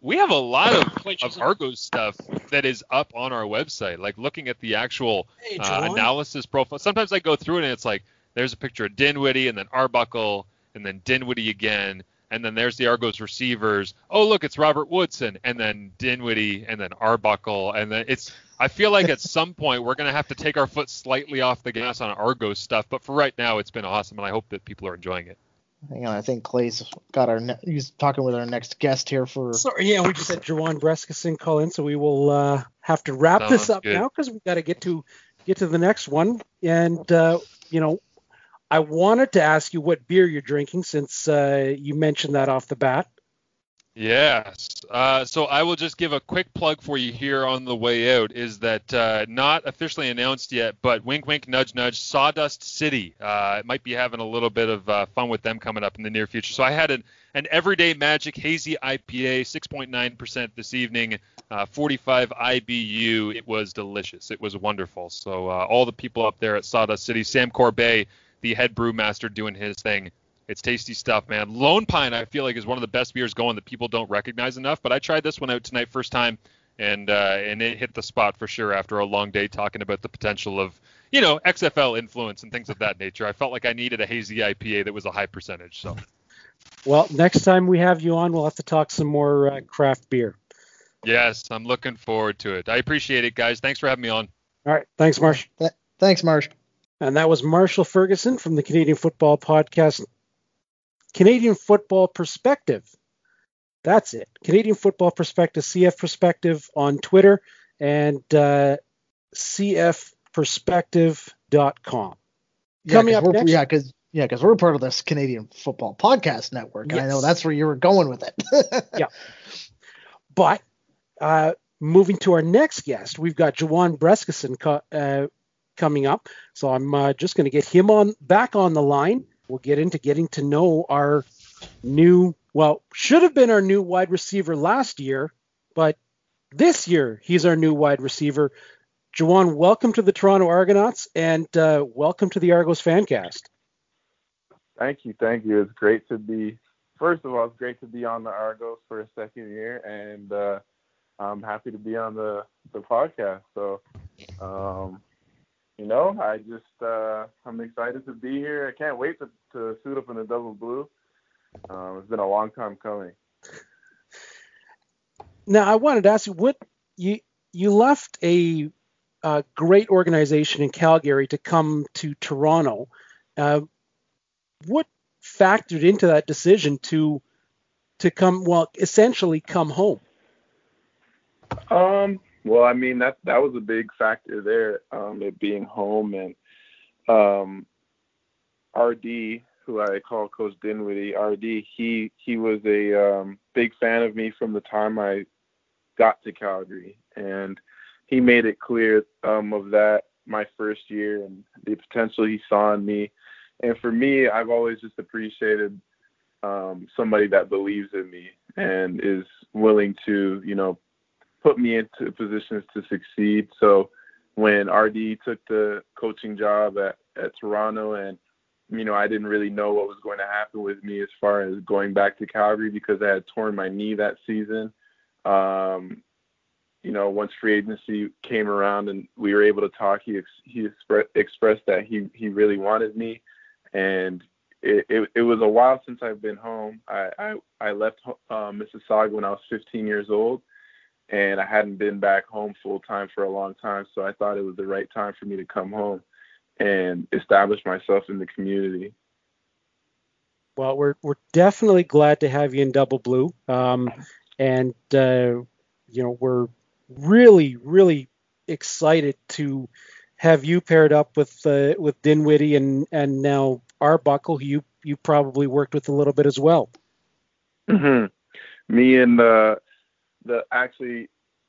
we have a lot of, [COUGHS] of Argos stuff that is up on our website. Like looking at the actual Hey, uh, analysis profile. Sometimes I go through it and it's like there's a picture of Dinwiddie and then Arbuckle and then Dinwiddie again. And then there's the Argos receivers. Oh, look, it's Robert Woodson, and then Dinwiddie, and then Arbuckle, and then it's. I feel like at some [LAUGHS] point we're gonna have to take our foot slightly off the gas on Argos stuff, but for right now, it's been awesome, and I hope that people are enjoying it. Hang on, I think Clay's got our. Ne- he's talking with our next guest here for. Sorry, yeah, we just had Juwan Brescacin call in, so we will uh, have to wrap this up good. now because we got to get to get to the next one. And uh, you know, I wanted to ask you what beer you're drinking since uh, you mentioned that off the bat. Yes. Uh, so I will just give a quick plug for you here on the way out. Is that uh, not officially announced yet? But wink, wink, nudge, nudge. Sawdust City. Uh, might be having a little bit of uh, fun with them coming up in the near future. So I had an, an Everyday Magic Hazy IPA, 6.9% this evening, uh, 45 IBU. It was delicious. It was wonderful. So uh, all the people up there at Sawdust City, Sam Corbeil, the head brewmaster, doing his thing. It's tasty stuff, man. Lone Pine, I feel like, is one of the best beers going that people don't recognize enough. But I tried this one out tonight, first time, and uh, and it hit the spot for sure after a long day talking about the potential of you know XFL influence and things of that nature. I felt like I needed a hazy IPA that was a high percentage. So. Well, next time we have you on, we'll have to talk some more uh, craft beer. Yes, I'm looking forward to it. I appreciate it, guys. Thanks for having me on. All right. Thanks, Marsh. Th- thanks, Marsh. And that was Marshall Ferguson from the Canadian Football Podcast, Canadian Football Perspective. That's it. Canadian Football Perspective, CF Perspective on Twitter and uh, cfperspective.com. Yeah, Coming up next. yeah, because yeah, because we're part of this Canadian Football Podcast Network, and I know that's where you were going with it. [LAUGHS] Yeah. But uh, moving to our next guest, we've got Juwan Brescacin co- uh, coming up. So I'm uh, just going to get him on back on the line. We'll get into getting to know our new, well, should have been our new wide receiver last year, but this year he's our new wide receiver. Juwan, welcome to the Toronto Argonauts and uh, welcome to the Argos Fancast. Thank you, thank you. It's great to be. First of all, it's great to be on the Argos for a second year, and uh, I'm happy to be on the the podcast. So, um, you know, I just uh, I'm excited to be here. I can't wait to, to suit up in the double blue. Um, it's been a long time coming. Now, I wanted to ask you what you you left a, uh great organization in Calgary to come to Toronto. Uh, what factored into that decision to to come? Well, essentially come home. Um, well, I mean that that was a big factor there, um, it being home and um, RD, who I call Coach Dinwiddie, RD, he he was a um, big fan of me from the time I got to Calgary, and he made it clear um, of that my first year and the potential he saw in me. And for me, I've always just appreciated um, somebody that believes in me and is willing to, you know, put me into positions to succeed. So when RD took the coaching job at, at Toronto and you know, I didn't really know what was going to happen with me as far as going back to Calgary because I had torn my knee that season. Um, you know, once free agency came around and we were able to talk, he ex- he expre- expressed that he he really wanted me, and it, it, it was a while since I've been home. I I, I left uh, Mississauga when I was 15 years old, and I hadn't been back home full time for a long time. So I thought it was the right time for me to come home and establish myself in the community. Well, we're we're definitely glad to have you in Double Blue, um, and uh, you know we're really really excited to have you paired up with uh, with Dinwiddie and and now Arbuckle, who you you probably worked with a little bit as well. hmm Me and the the actually,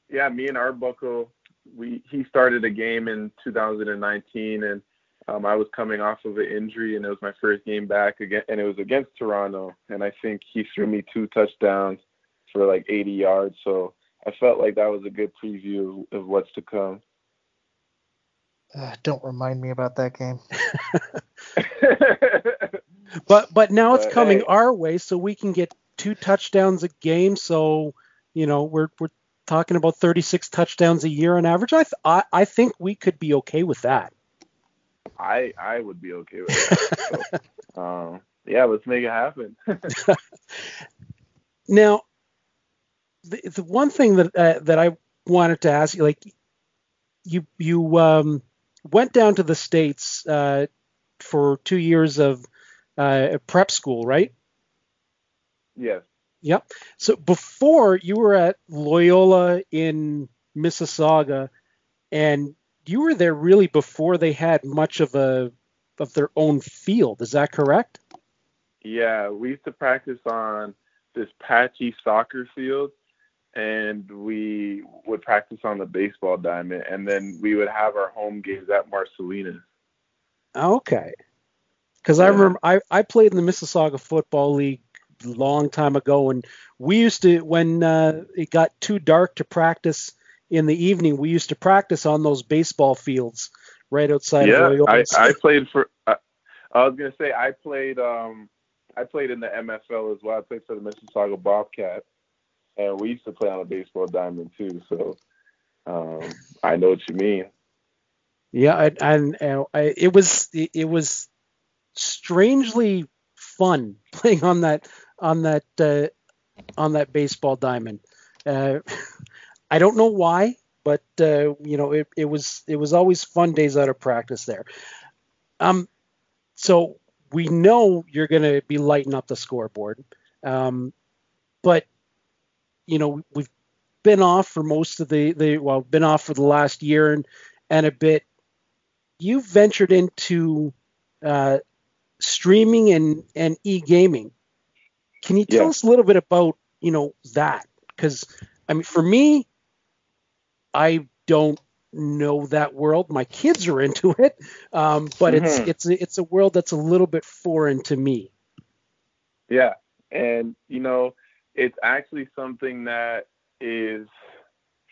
yeah, me and Arbuckle, we he started a game in 2019, and um, I was coming off of an injury, and it was my first game back again, and it was against Toronto, and I think he threw me two touchdowns for like 80 yards, so I felt like that was a good preview of what's to come. Uh, don't remind me about that game. [LAUGHS] But but now it's But, coming hey. our way, so we can get two touchdowns a game. So you know we're we're talking about 36 touchdowns a year on average. I th- I, I think we could be okay with that. I I would be okay with that. So, [LAUGHS] um, yeah, let's make it happen. [LAUGHS] Now, the, the one thing that uh, that I wanted to ask you, like, you you um, went down to the states uh, for two years of uh, prep school, right? yes. Yep. So before you were at Loyola in Mississauga, and you were there really before they had much of a of their own field. Is that correct? Yeah, we used to practice on this patchy soccer field, and we would practice on the baseball diamond, and then we would have our home games at Marcellinus. Okay. Because I remember I, I played in the Mississauga Football League long time ago, and we used to when uh, it got too dark to practice in the evening. We used to practice on those baseball fields right outside yeah, of I, I played for. I, I was gonna say I played. Um, I played in the MFL as well. I played for the Mississauga Bobcats, and we used to play on a baseball diamond too. So um, I know what you mean. Yeah, and, and I, it was it was strangely fun [LAUGHS] playing on that on that uh, on that baseball diamond. Uh, [LAUGHS] I don't know why, but uh, you know it, it was it was always fun days out of practice there. Um, so we know you're going to be lighting up the scoreboard, um, but you know we've been off for most of the the well been off for the last year and and a bit. You've ventured into uh, streaming and and e-gaming. Can you tell Yeah. us a little bit about you know that? Because I mean, for me, I don't know that world. My kids are into it, um, but it's Mhm. it's it's a world that's a little bit foreign to me. Yeah, and you know, it's actually something that is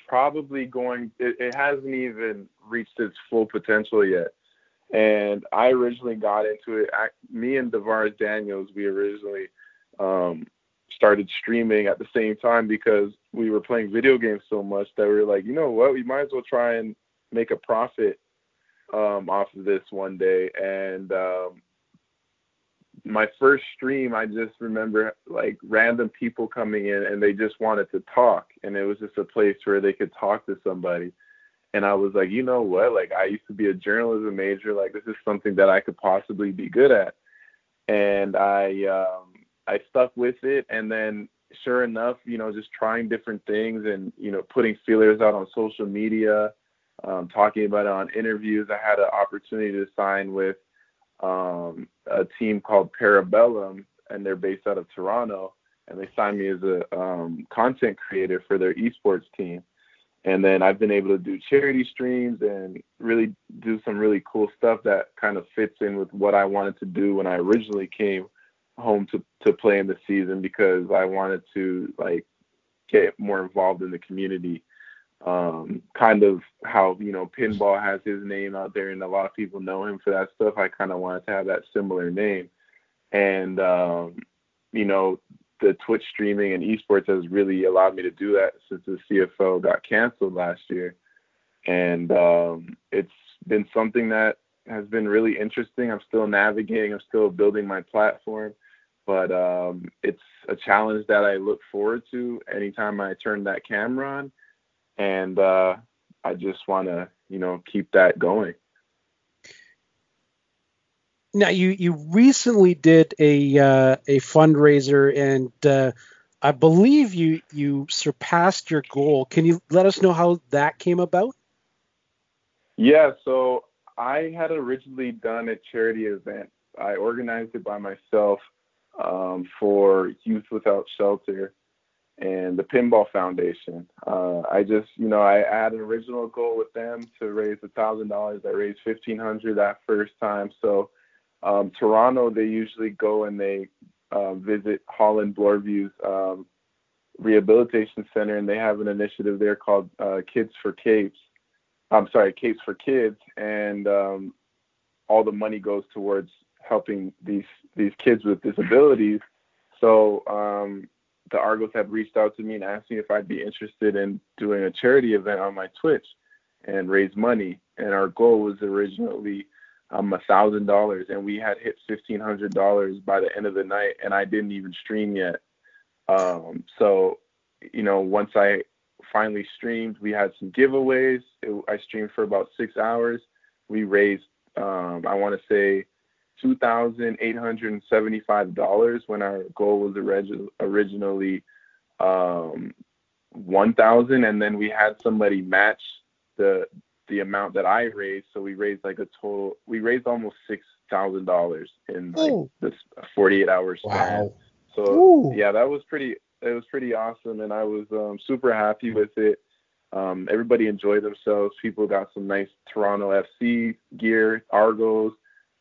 probably going. It, it hasn't even reached its full potential yet. And I originally got into it. I, me and Devaris Daniels, we originally um, started streaming at the same time because we were playing video games so much that we were like, you know what, we might as well try and make a profit um, off of this one day. And um, my first stream, I just remember like random people coming in and they just wanted to talk, and it was just a place where they could talk to somebody. And I was like, you know what? Like I used to be a journalism major. Like this is something that I could possibly be good at. And I um, I stuck with it, and then sure enough, you know, just trying different things and you know putting feelers out on social media, um, talking about it on interviews. I had an opportunity to sign with um, a team called Parabellum, and they're based out of Toronto. And they signed me as a um, content creator for their esports team. And then I've been able to do charity streams and really do some really cool stuff that kind of fits in with what I wanted to do when I originally came home to, to play in the season because I wanted to like get more involved in the community. Um, kind of how you know pinball has his name out there and a lot of people know him for that stuff. I kind of wanted to have that similar name, and um, you know the Twitch streaming and esports has really allowed me to do that since the CFL got canceled last year, and um, it's been something that has been really interesting. I'm still navigating. I'm still building my platform, but um, it's a challenge that I look forward to anytime I turn that camera on and uh, I just want to, you know, keep that going. Now you you recently did a uh, a fundraiser and uh, I believe you you surpassed your goal. Can you let us know how that came about? Yeah, so I had originally done a charity event. I organized it by myself um, for Youth Without Shelter and the Pinball Foundation. Uh, I just, you know, I, I had an original goal with them to raise a thousand dollars. I raised fifteen hundred that first time. So um, Toronto, they usually go and they uh, visit Holland Bloorview's um, rehabilitation center, and they have an initiative there called uh, Kids for Capes. I'm sorry, Capes for Kids, and um, all the money goes towards helping these these kids with disabilities. So um, the Argos have reached out to me and asked me if I'd be interested in doing a charity event on my Twitch and raise money. And our goal was originally um a thousand dollars, and we had hit fifteen hundred dollars by the end of the night, and I didn't even stream yet. Um, so, you know, once I finally streamed, we had some giveaways. It, I streamed for about six hours. We raised, um, I want to say, two thousand eight hundred and seventy-five dollars when our goal was orig- originally um, one thousand, and then we had somebody match the the amount that I raised. So we raised like a total. We raised almost six thousand dollars in like this forty-eight hours span. Wow. So Ooh. yeah, that was pretty. It was pretty awesome, and I was um, super happy with it. Um, everybody enjoyed themselves. People got some nice Toronto FC gear, Argos,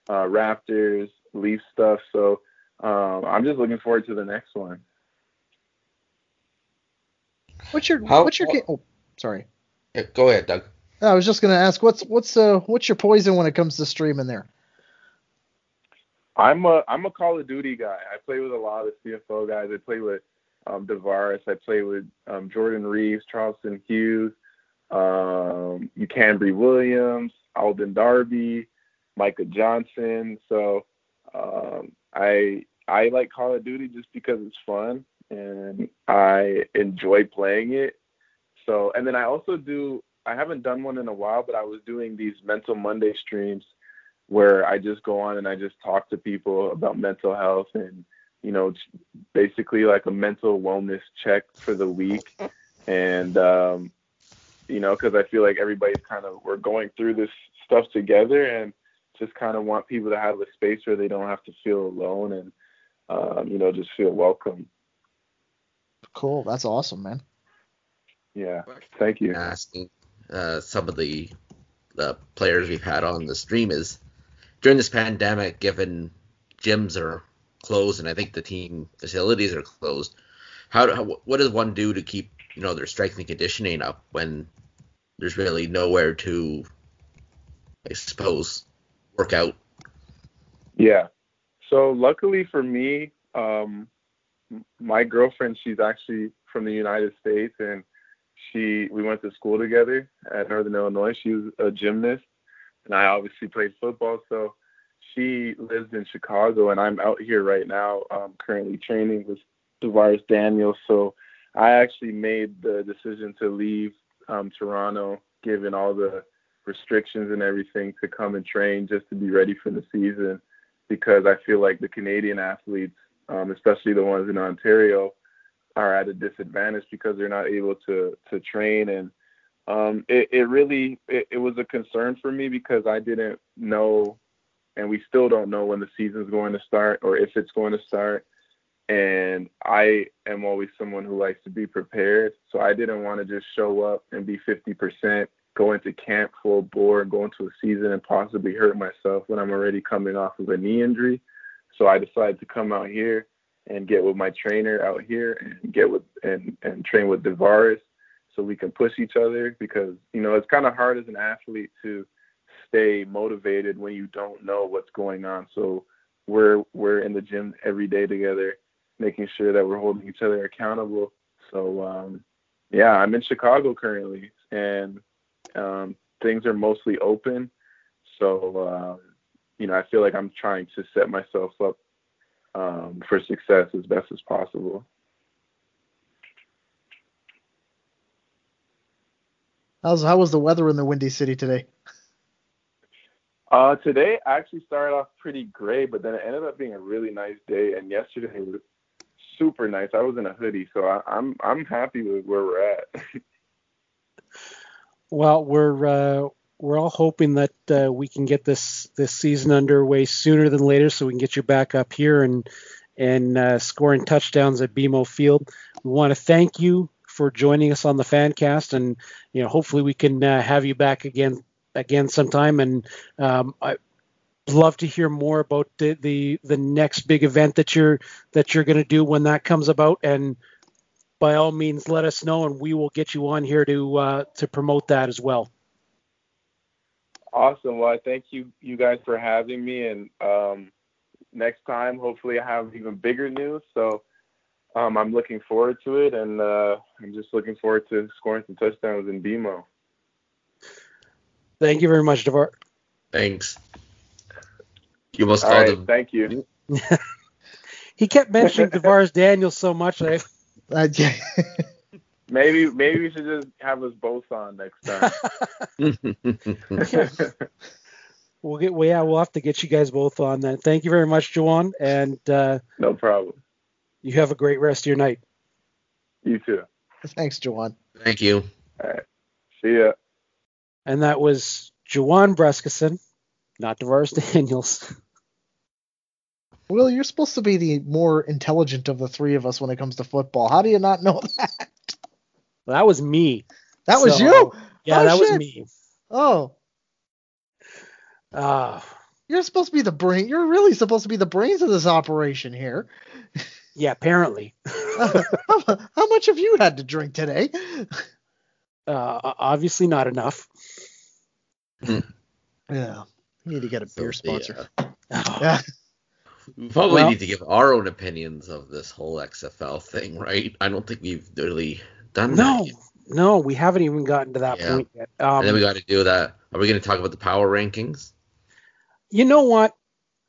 uh, Raptors, Leaf stuff. So um, I'm just looking forward to the next one. What's your How- what's your game? Oh, sorry. Yeah, go ahead, Doug. I was just gonna ask what's what's uh what's your poison when it comes to streaming there? I'm a I'm a Call of Duty guy. I play with a lot of CFL guys. I play with um, Devaris. I play with um, Jordan Reeves, Charleston Hughes, um, Ucambre Williams, Alden Darby, Micah Johnson. So um, I I like Call of Duty just because it's fun and I enjoy playing it. So and then I also do. I haven't done one in a while, but I was doing these Mental Monday streams where I just go on and I just talk to people about mental health and you know basically like a mental wellness check for the week [LAUGHS] and um you know because I feel like everybody's kind of we're going through this stuff together and just kind of want people to have a space where they don't have to feel alone and um you know just feel welcome. Cool, that's awesome, man. yeah. Thank you. Asking uh, some of the the players we've had on the stream is during this pandemic, given gyms are closed and I think the team facilities are closed, how, do, how what does one do to keep you know their strength and conditioning up when there's really nowhere to, I suppose, work out? Yeah. So luckily for me, um, my girlfriend, she's actually from the United States, and she we went to school together at Northern Illinois. She was a gymnast, and I obviously played football. So she lives in Chicago, and I'm out here right now, um, currently training with Devaris Daniels. So I actually made the decision to leave um, Toronto, given all the restrictions and everything, to come and train just to be ready for the season because I feel like the Canadian athletes, um, especially the ones in Ontario, are at a disadvantage because they're not able to to train. And um, it, it really it, it was a concern for me because I didn't know and we still don't know when the season's going to start or if it's going to start. And I am always someone who likes to be prepared. So I didn't want to just show up and be 50% go into camp full bore go into a season and possibly hurt myself when I'm already coming off of a knee injury so I decided to come out here and get with my trainer out here and get with and and train with Devaris so we can push each other because you know it's kind of hard as an athlete to stay motivated when you don't know what's going on. So we're we're in the gym every day together, making sure that we're holding each other accountable. So um, yeah, I'm in Chicago currently, and um, things are mostly open. So um, you know, I feel like I'm trying to set myself up um, for success as best as possible. How's how was the weather in the Windy City today? Uh, today actually started off pretty gray, but then it ended up being a really nice day. And yesterday was super nice. I was in a hoodie, so I, I'm I'm happy with where we're at. [LAUGHS] Well, we're uh, we're all hoping that uh, we can get this this season underway sooner than later, so we can get you back up here and and uh, scoring touchdowns at BMO Field. We want to thank you for joining us on the Fancast, and you know hopefully we can uh, have you back again again sometime. And um, I love to hear more about the, the the next big event that you're that you're going to do when that comes about and by all means let us know and we will get you on here to uh, to promote that as well awesome. Well, I thank you you guys for having me, and um, next time hopefully I have even bigger news. So um, I'm looking forward to it, and uh, I'm just looking forward to scoring some touchdowns in BMO. thank you very much devar Thanks. You almost All called right, him. thank you. [LAUGHS] he kept mentioning Devaris Daniels so much that Uh, [LAUGHS] yeah. Maybe maybe we should just have us both on next time. [LAUGHS] [LAUGHS] We'll get well, yeah we'll have to get you guys both on then thank you very much Juwan and uh, no problem. you have a great rest of your night You too. Thanks, Juwan. Thank you. All right. See ya. and that was Juwan Brescacin not Devaris Daniels Will, you're supposed to be the more intelligent of the three of us when it comes to football. How do you not know [LAUGHS] that? that was me That was you? yeah Oh, that was me Oh, uh, You're supposed to be the brain. You're really supposed to be the brains of this operation here. Yeah, apparently. [LAUGHS] [LAUGHS] how, how much have you had to drink today? Uh, obviously not enough. Yeah, you need to get a beer So the, sponsor. uh, Yeah. We probably Well- need to give our own opinions of this whole XFL thing, right? I don't think we've really done No, that. Yet. no, we haven't even gotten to that Yeah. point yet. Um, and then we got to do that. Are we going to talk about the power rankings? you know what?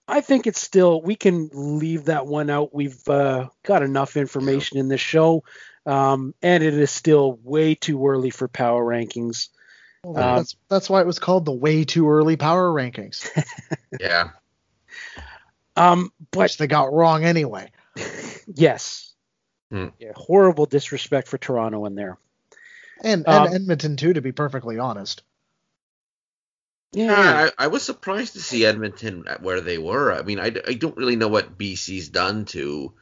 I think it's still we can leave that one out. We've uh, got enough information in this show, um, and it is still way too early for power rankings. Well, Um, that's that's why it was called the way too early power rankings, [LAUGHS] Yeah. Um, but which they got wrong anyway. [LAUGHS] yes, Hmm. yeah, horrible disrespect for Toronto in there. And Um, Edmonton too, to be perfectly honest. Yeah, I, I was surprised to see Edmonton at where they were. I mean, I, I don't really know what BC's done to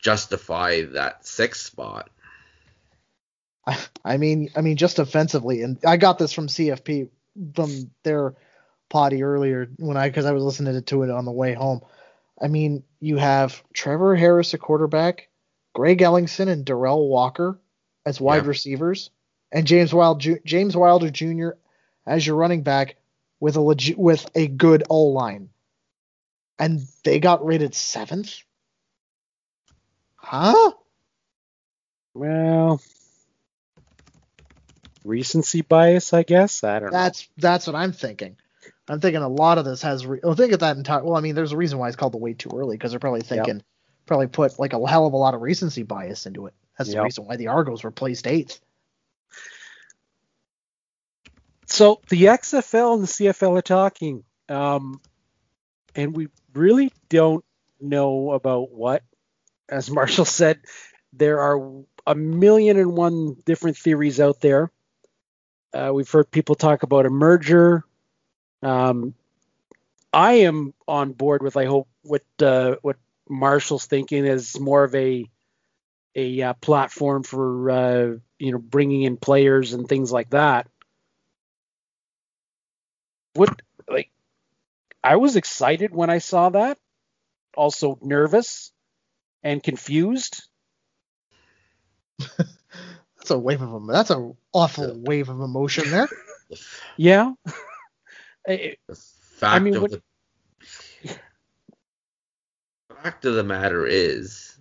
justify that sixth spot. I, I mean, I mean, just offensively, and I got this from CFP from their potty earlier when I because I was listening to it on the way home. I mean, you have Trevor Harris, a quarterback, Greg Ellingson and Derel Walker as wide Yeah. receivers, and James Wild Ju- James Wilder Jr. as your running back with a legit with a good O line, and they got rated seventh. Huh? well, recency bias, I guess. I don't know. That's that's what I'm thinking. I'm thinking a lot of this has. Re- well, think of that entire. Well, I mean, there's a reason why it's called the way too early because they're probably thinking, probably put like a hell of a lot of recency bias into it. That's the reason why the Argos were placed eighth. So the XFL and the CFL are talking, um, and we really don't know about what. As [LAUGHS] Marshall said, there are a million and one different theories out there. Uh, we've heard people talk about a merger. Um, I am on board with. I hope what uh, what Marshall's thinking is more of a a uh, platform for uh, you know bringing in players and things like that what like I was excited when I saw that. Also nervous and confused. [LAUGHS] That's a wave of them. That's an awful wave of emotion there. [LAUGHS] Yeah. [LAUGHS] The fact mean, of what- the fact of the matter is,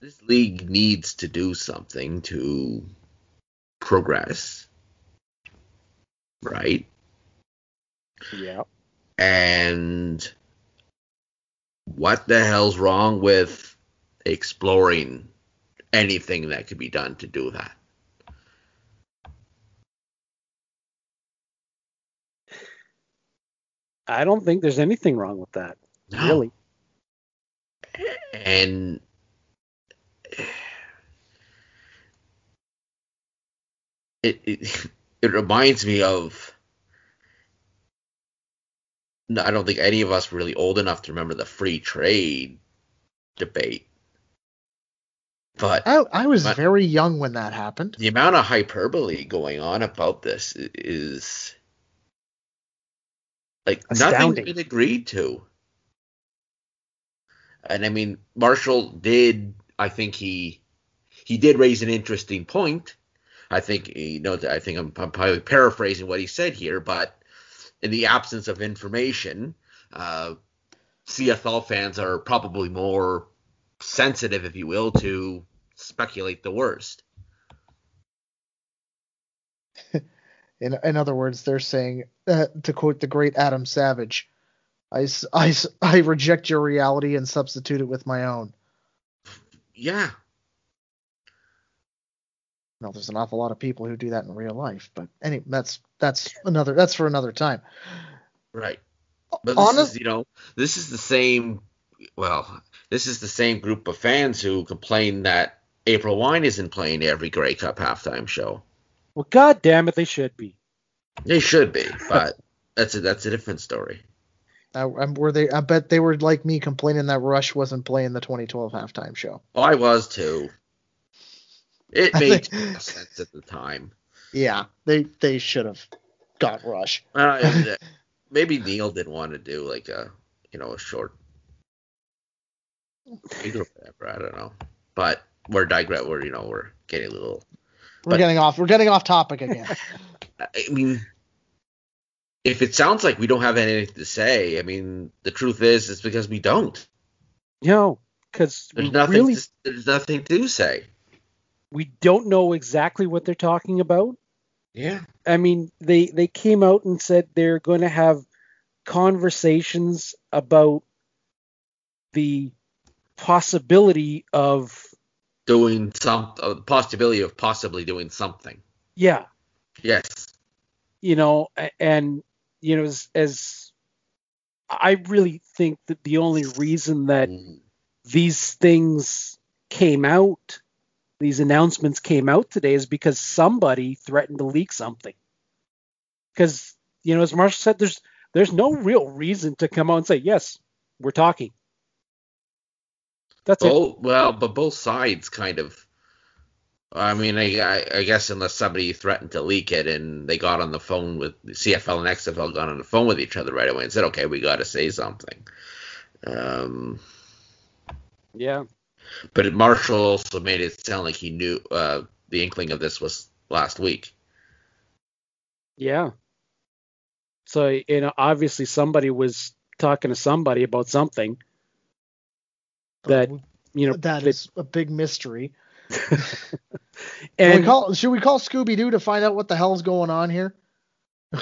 this league needs to do something to progress, right? yeah. And what the hell's wrong with exploring anything that could be done to do that? I don't think there's anything wrong with that. No. Really. And it, it [LAUGHS] it reminds me of no, I don't think any of us were really old enough to remember the free trade debate. But I, I was But- very young when that happened. the amount of hyperbole going on about this i- is like Astounding. nothing's been agreed to. And I mean, Marshall did. I think he he did raise an interesting point. I think you know. I think I'm, I'm probably paraphrasing what he said here, but in the absence of information, uh, CFL fans are probably more sensitive, if you will, to speculate the worst. [LAUGHS] In, in other words, they're saying, uh, to quote the great Adam Savage, I, I, I reject your reality and substitute it with my own. Yeah, No, there's an awful lot of people who do that in real life, but any that's that's another that's for another time. right. But this Honest- is, you know, this is the same. Well, this is the same group of fans who complain that April Wine isn't playing every Grey Cup halftime show. Well, god damn it, they should be. They should be, but that's a that's a different story. I, I'm, were they? I bet they were like me complaining that Rush wasn't playing the 2012 halftime show. Oh, I was too. It made think- sense at the time. Yeah, they they should have got Rush. Uh, maybe Neil didn't want to do like a you know a short [LAUGHS] whatever. I don't know, but we're digress. We're you know we're getting a little. We're But- getting off. We're getting off topic again. [LAUGHS] I mean, if it sounds like we don't have anything to say, I mean, the truth is, it's because we don't. No, because There's nothing. really To, there's nothing to say. we don't know exactly what they're talking about. Yeah. I mean, they they came out and said they're going to have conversations about the possibility of Doing some uh, possibility of possibly doing something. yeah, Yes. you know, and you know, as, as I really think that the only reason that these things came out, these announcements came out today, is because somebody threatened to leak something. Because you know, as Marshall said, there's there's no real reason to come out and say yes, we're talking. That's it. Well, but both sides kind of. I mean, I, I, I guess unless somebody threatened to leak it and they got on the phone with CFL and XFL got on the phone with each other right away and said, okay, we got to say something. Um, Yeah. but Marshall also made it sound like he knew uh, the inkling of this was last week. Yeah. So you know, obviously somebody was talking to somebody about something that you know that is a big mystery. [LAUGHS] And we call should we call Scooby Doo to find out what the hell's going on here? [LAUGHS]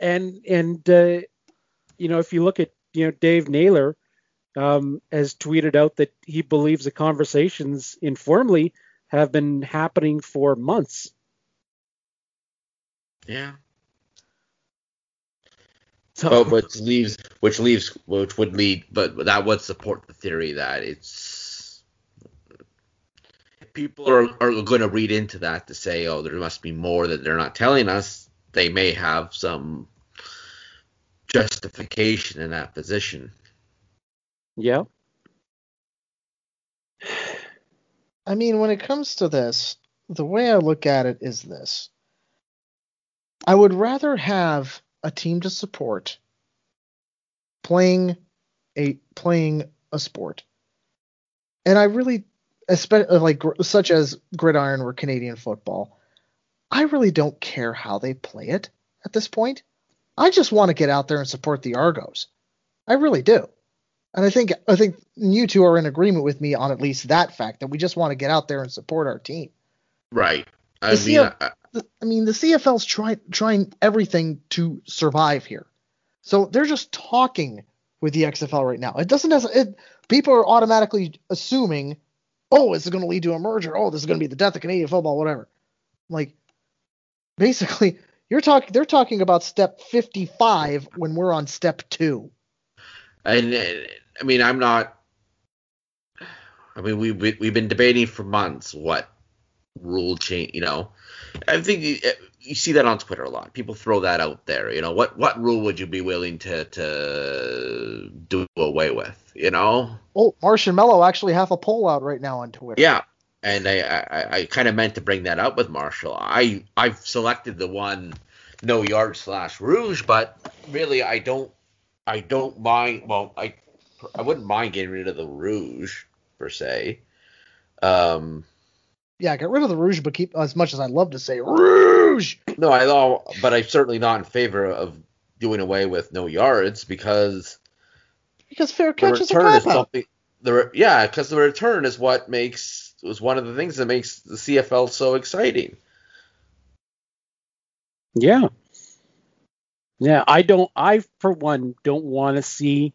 and and uh, you know if you look at you know Dave Naylor um, has tweeted out that he believes the conversations informally have been happening for months. Yeah. So But which leaves, which leaves, which would lead, but that would support the theory that it's people are, are going to read into that to say, oh, there must be more that they're not telling us. They may have some justification in that position. yeah, I mean, when it comes to this, the way I look at it is this. I would rather have a team to support playing a playing a sport. And I really especially uh, like such as gridiron or Canadian football. I really don't care how they play it at this point. I just want to get out there and support the Argos. I really do. And I think I think you two are in agreement with me on at least that fact that we just want to get out there and support our team. Right. I The mean, CF I, The- I mean, the CFL's trying trying everything to survive here, so they're just talking with the XFL right now. It doesn't it, people are automatically assuming, oh, this is going to lead to a merger. Oh, this is going to be the death of Canadian football, whatever. Like, basically, you're talking. They're talking about step 55 when we're on step two. and I mean, I'm not. I mean, we we we've been debating for months what rule change. You know, I think you, you see that on Twitter a lot. People throw that out there. You know, what what rule would you be willing to to do away with? You know, Oh, Martian Mello actually have a poll out right now on Twitter. yeah. And I I, I kind of meant to bring that up with Marshall. I I've selected the one no yard slash rouge, but really I don't I don't mind. Well, I I wouldn't mind getting rid of the rouge per se. Um, yeah, get rid of the rouge, but keep as much as I love to say rouge. no, I know, but I'm certainly not in favor of doing away with no yards because Because fair the catch is a return is something. The re- yeah, because the return is what makes was one of the things that makes the CFL so exciting. yeah, yeah. I don't. I for one don't want to see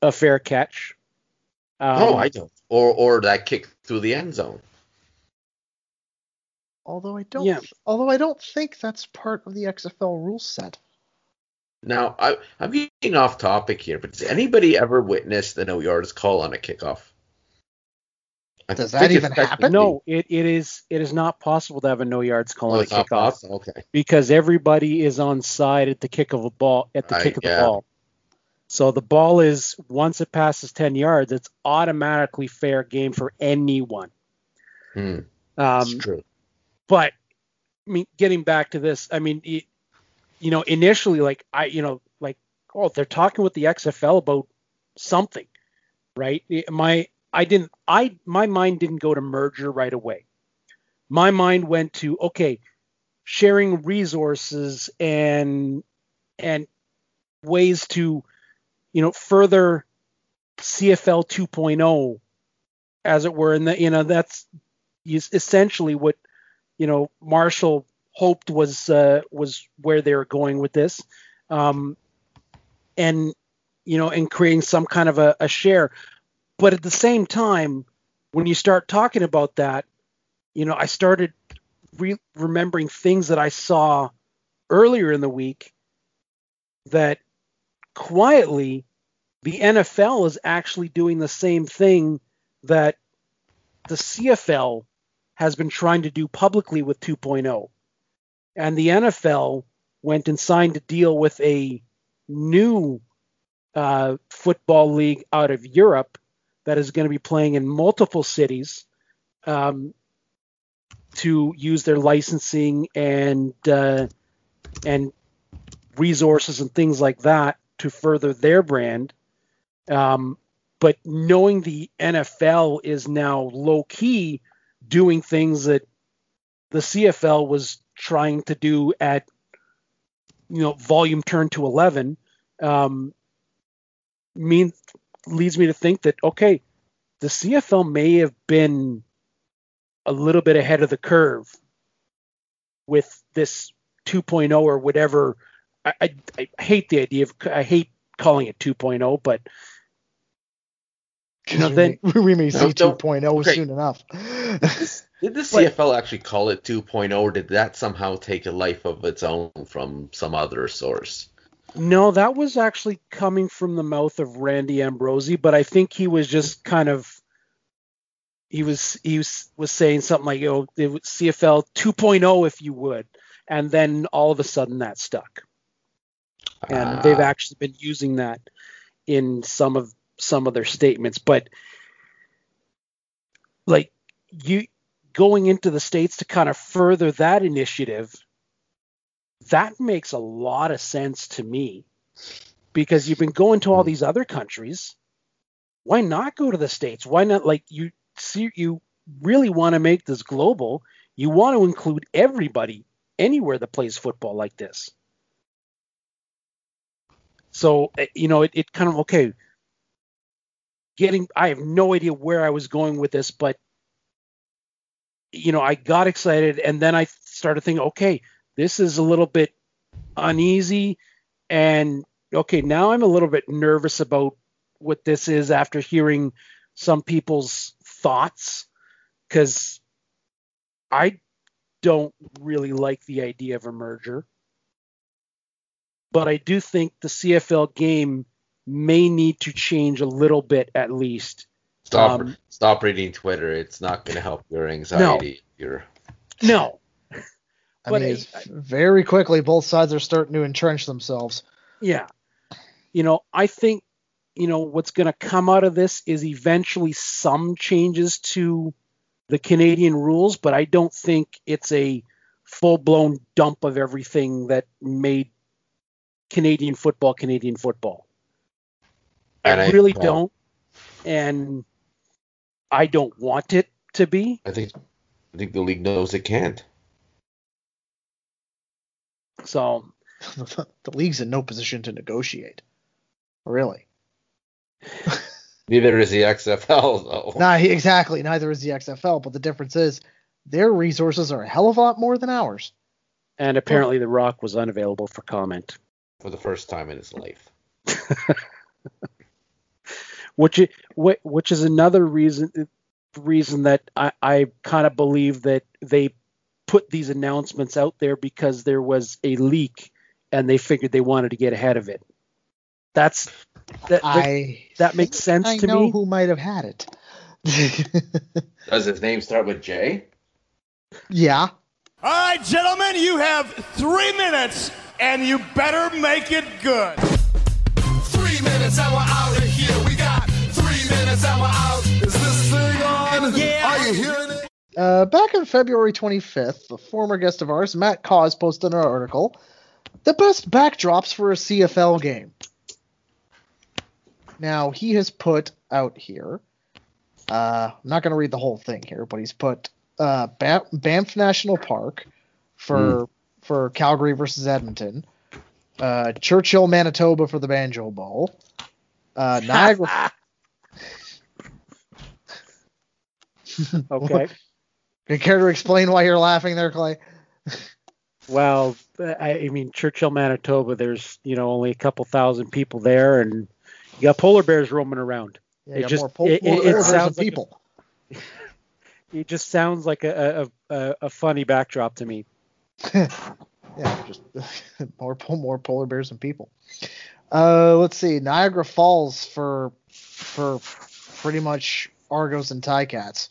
a fair catch. Um, no, I don't. Or or that kick through the end zone. Although I don't, Yeah. although I don't think that's part of the XFL rule set. Now, I, I'm getting off topic here, but does anybody ever witness the no yards call on a kickoff? I Does that even happen? No, it, it is it is not possible to have a no yards call Oh, on a kickoff possible? Okay. because everybody is on side at the kick of a ball at the Right, kick of the ball. So the ball is once it passes ten yards, it's automatically fair game for anyone. Hmm, Um, it's true. But I mean, getting back to this, I mean, you know, initially, like I, you know, like oh, they're talking with the XFL about something, right? My I didn't I my mind didn't go to merger right away. My mind went to okay, sharing resources and and ways to you know further CFL 2.0 as it were and the, you know that's essentially what you know Marshall hoped was uh, was where they were going with this. Um, and you know and creating some kind of a, a share. But at the same time when you start talking about that you know I started re- remembering things that I saw earlier in the week that quietly the NFL is actually doing the same thing that the CFL has been trying to do publicly with 2.0. And the NFL went and signed a deal with a new uh, football league out of Europe that is going to be playing in multiple cities um, to use their licensing and uh, and resources and things like that to further their brand. Um, but knowing the NFL is now low key doing things that the CFL was trying to do at you know volume turn to 11 um, means leads me to think that okay the CFL may have been a little bit ahead of the curve with this 2.0 or whatever I, I, I hate the idea of I hate calling it 2.0 but you know, then we may see 2.0 soon enough. Did the [LAUGHS] CFL actually call it 2.0, or did that somehow take a life of its own from some other source? No, that was actually coming from the mouth of Randy Ambrosie, but I think he was just kind of he was he was, was saying something like, "Oh, CFL 2.0, if you would," and then all of a sudden that stuck, and uh, they've actually been using that in some of some of their statements, but like you going into the states to kind of further that initiative, that makes a lot of sense to me because you've been going to all these other countries. Why not go to the states? Why not like you see you really want to make this global? You want to include everybody anywhere that plays football like this. So eh, you know, it, it kind of okay getting I have no idea where I was going with this, but you know, I got excited and then I started thinking, okay, this is a little bit uneasy and okay, now I'm a little bit nervous about what this is after hearing some people's thoughts cuz I don't really like the idea of a merger. But I do think the CFL game may need to change a little bit at least. Stop um, stop reading Twitter. It's not going to help your anxiety. No. Your no. I but mean, I, very quickly both sides are starting to entrench themselves. Yeah. You know, I think you know what's going to come out of this is eventually some changes to the Canadian rules, but I don't think it's a full-blown dump of everything that made Canadian football Canadian football. I, I really well, don't, and I don't want it to be. I think I think the league knows it can't. So [LAUGHS] the league's in no position to negotiate. Really. [LAUGHS] Neither is the XFL, though. Nah, exactly. Neither is the XFL, but the difference is their resources are a hell of a lot more than ours. And apparently, The Rock was unavailable for comment. For the first time in his life. [LAUGHS] which which is another reason reason that I, I kind of believe that they put these announcements out there because there was a leak and they figured they wanted to get ahead of it. That's that I, that makes sense I to me. Who might have had it. [LAUGHS] Does his name start with J? Yeah. All right, gentlemen, you have three minutes, and you better make it good. Three minutes, and we're out Hearing it? Uh, back on February 25th, the former guest of ours, Matt Cause, posted an article the best backdrops for a CFL game. Now he has put out here. Uh, I'm not going to read the whole thing here, but he's put uh, Banff, Banff National Park for for Calgary versus Edmonton, uh, Churchill, Manitoba for the Banjo Bowl, uh, [LAUGHS] Niagara. [LAUGHS] Okay. You care to explain why you're laughing there, Clay? [LAUGHS] well, I, I mean Churchill, Manitoba. There's you know only a couple thousand people there, and you got polar bears roaming around. Yeah, It just- more, pol- it- it- it bears sounds than like a- people. [LAUGHS] It just sounds like a a, a, a funny backdrop to me. yeah, just more more polar bears than people. Uh, let's see, Niagara Falls for for pretty much Argos and Ticats.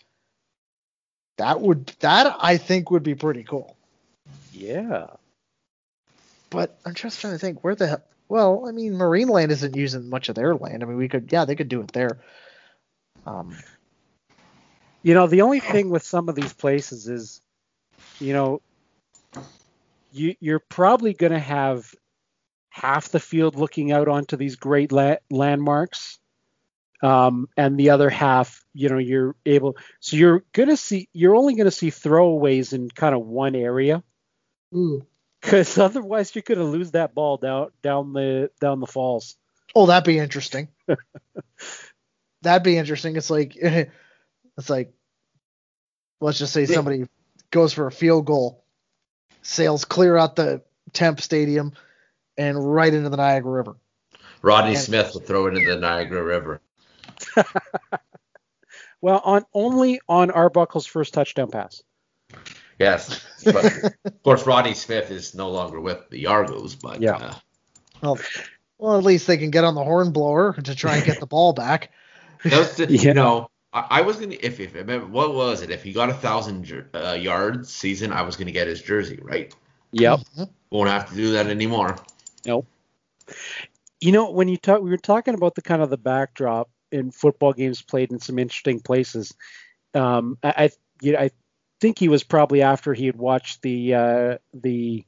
That would that I think would be pretty cool. Yeah. But I'm just trying to think where the hell. Well, I mean, Marineland isn't using much of their land. I mean, we could yeah, they could do it there. Um, You know, the only thing with some of these places is, you know, you you're probably going to have half the field looking out onto these great la- landmarks, um, and the other half, you know, you're able. So you're going to see, you're only going to see throwaways in kind of one area, because otherwise you're going to lose that ball down down the down the falls. Oh, that'd be interesting. [LAUGHS] that'd be interesting. It's like [LAUGHS] it's like let's just say somebody goes for a field goal, sails clear out the Temp Stadium and right into the Niagara River. Rodney And- Smith will throw it into the Niagara River. [LAUGHS] Well, on only on Arbuckle's first touchdown pass. Yes, but of [LAUGHS] course Rodney Smith is no longer with the Argos, but Yeah. uh, Well, well, at least they can get on the Hornblower to try and get the ball back. [LAUGHS] that the, Yeah. you know I, I was gonna if if what was it if he got a thousand uh, yards season I was gonna get his jersey right. Yep. Won't have to do that anymore. Nope. You know, when you talk, we were talking about the kind of the backdrop in football games played in some interesting places. Um, I, I, you know, I think he was probably after he had watched the uh, the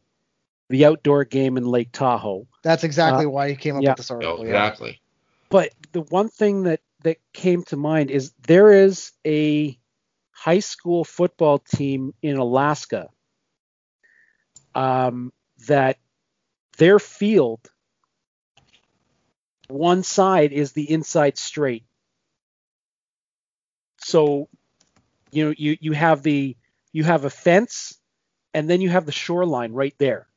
the outdoor game in Lake Tahoe. That's exactly why he came up yeah. with this article. Oh, yeah. exactly. But the one thing that that came to mind is there is a high school football team in Alaska um, that their field one side is the inside straight. So you know you you have the you have a fence and then you have the shoreline right there.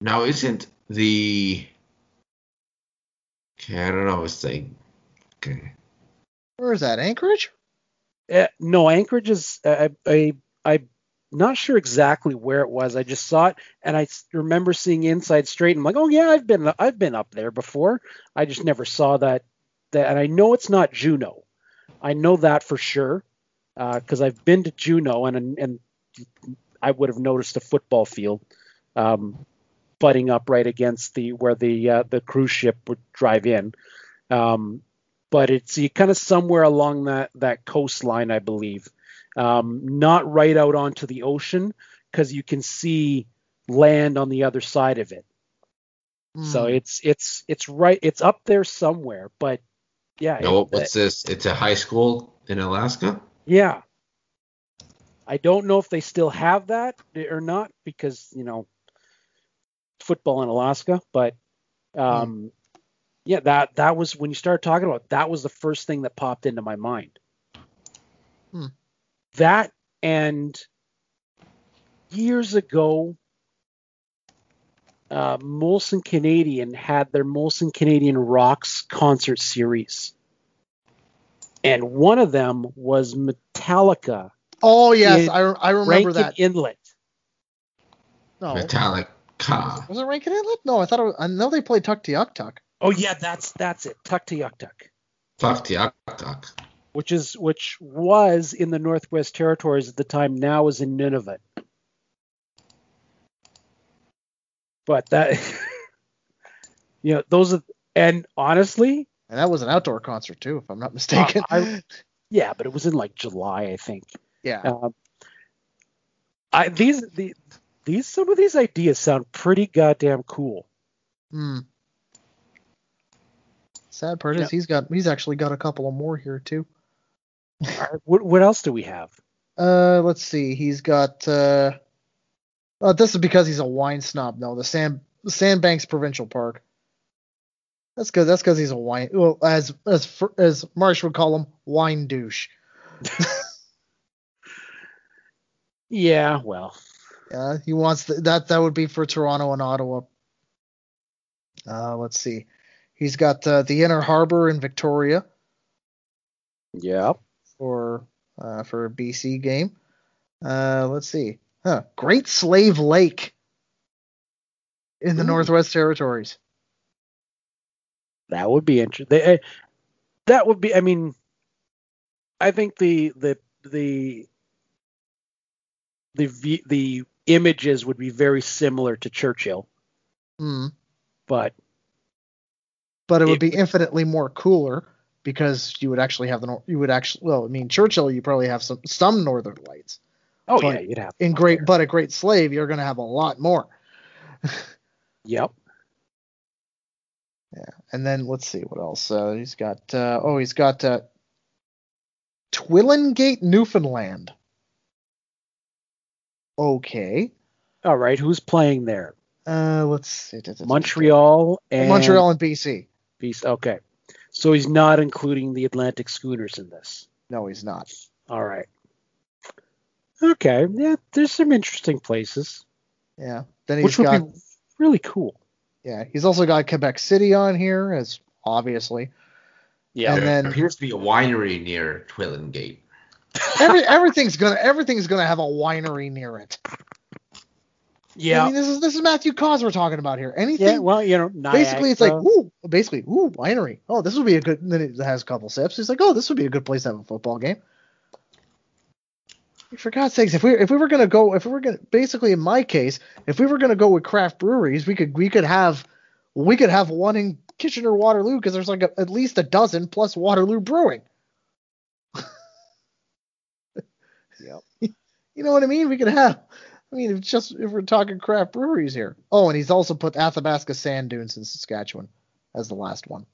Now isn't the okay? I don't know. It's like okay. Where is that? Anchorage? Uh, no, Anchorage is. Uh, I, I I'm not sure exactly where it was. I just saw it, and I remember seeing Inside Straight. And I'm like, oh yeah, I've been I've been up there before. I just never saw that. That, and I know it's not Juneau. I know that for sure because I've been to Juneau, and and I would have noticed a football field um, butting up right against the where the uh, the cruise ship would drive in. Um, but it's kind of somewhere along that that coastline, I believe. Um, not right out onto the ocean because you can see land on the other side of it. So Hmm. it's it's it's right it's up there somewhere. But yeah, No, it- what's this? It's a high school in Alaska. yeah. I don't know if they still have that or not because, you know, football in Alaska, but um yeah, that that was when you started talking about it, that was the first thing that popped into my mind. Hmm. That and years ago uh, Molson Canadian had their Molson Canadian Rocks concert series. And one of them was Metallica Oh yes, in I, I remember Rankin that. Inlet. No, Metallic was it Rankin Inlet? No, I thought it was, I know they played Tuktoyaktuk. Oh yeah, that's that's it. Tuktoyaktuk, Fuck the tuck. Which is which was in the Northwest Territories at the time. Now is in Nunavut. But that, [LAUGHS] you know, those are and honestly, And that was an outdoor concert too, if I'm not mistaken. I- yeah, but it was in like July, I think. yeah. Um, I these the these some of these ideas sound pretty goddamn cool. Hmm. Sad part Yeah. is he's got he's actually got a couple of more here too. All right, what what else do we have? Uh, let's see. He's got. Uh, uh, this is because he's a wine snob. No, the Sand the Sandbanks Provincial Park. That's good. That's because he's a wine. Well, as as as Marsh would call him, wine douche. [LAUGHS] Yeah, well, Yeah, he wants the, that. That would be for Toronto and Ottawa. Uh, let's see. He's got uh, the Inner Harbor in Victoria yeah. For uh, for a BC game. Uh, let's see. Huh. Great Slave Lake in the Ooh. Northwest Territories. That would be interesting. That would be. I mean, I think the the the the the images would be very similar to Churchill, Hmm. but but it would It be infinitely more cooler because you would actually have the you would actually well I mean Churchill you probably have some some northern lights oh But yeah, you'd have in great but a great slave you're going to have a lot more [LAUGHS] Yep. Yeah, and then let's see what else uh, he's got uh, oh he's got uh, Twillingate Newfoundland okay All right. Who's playing there? uh let's see Montreal and Montreal and BC BC. Okay. So he's not including the Atlantic schooners in this. no he's not All right. Okay. Yeah, there's some interesting places, yeah then he's which would got be really cool. yeah he's also got Quebec City on here as obviously Yeah. And there then- appears to be a winery near Twillingate. Every, everything's gonna everything's gonna have a winery near it. I yeah. mean, this is this is Matthew Cause we're talking about here. Anything Yeah. Well, you know, basically it's like ooh, basically ooh, winery. Oh, this would be a good. Then it has a couple sips. It's like oh, this would be a good place to have a football game. For God's sakes, if we if we were gonna go, if we were gonna basically in my case, if we were gonna go with craft breweries, we could we could have we could have one in Kitchener Waterloo because there's like a, at least a dozen plus Waterloo Brewing. Yep. [LAUGHS] You know what I mean? We could have. I mean, if just if we're talking craft breweries here. Oh, and he's also put Athabasca Sand Dunes in Saskatchewan as the last one.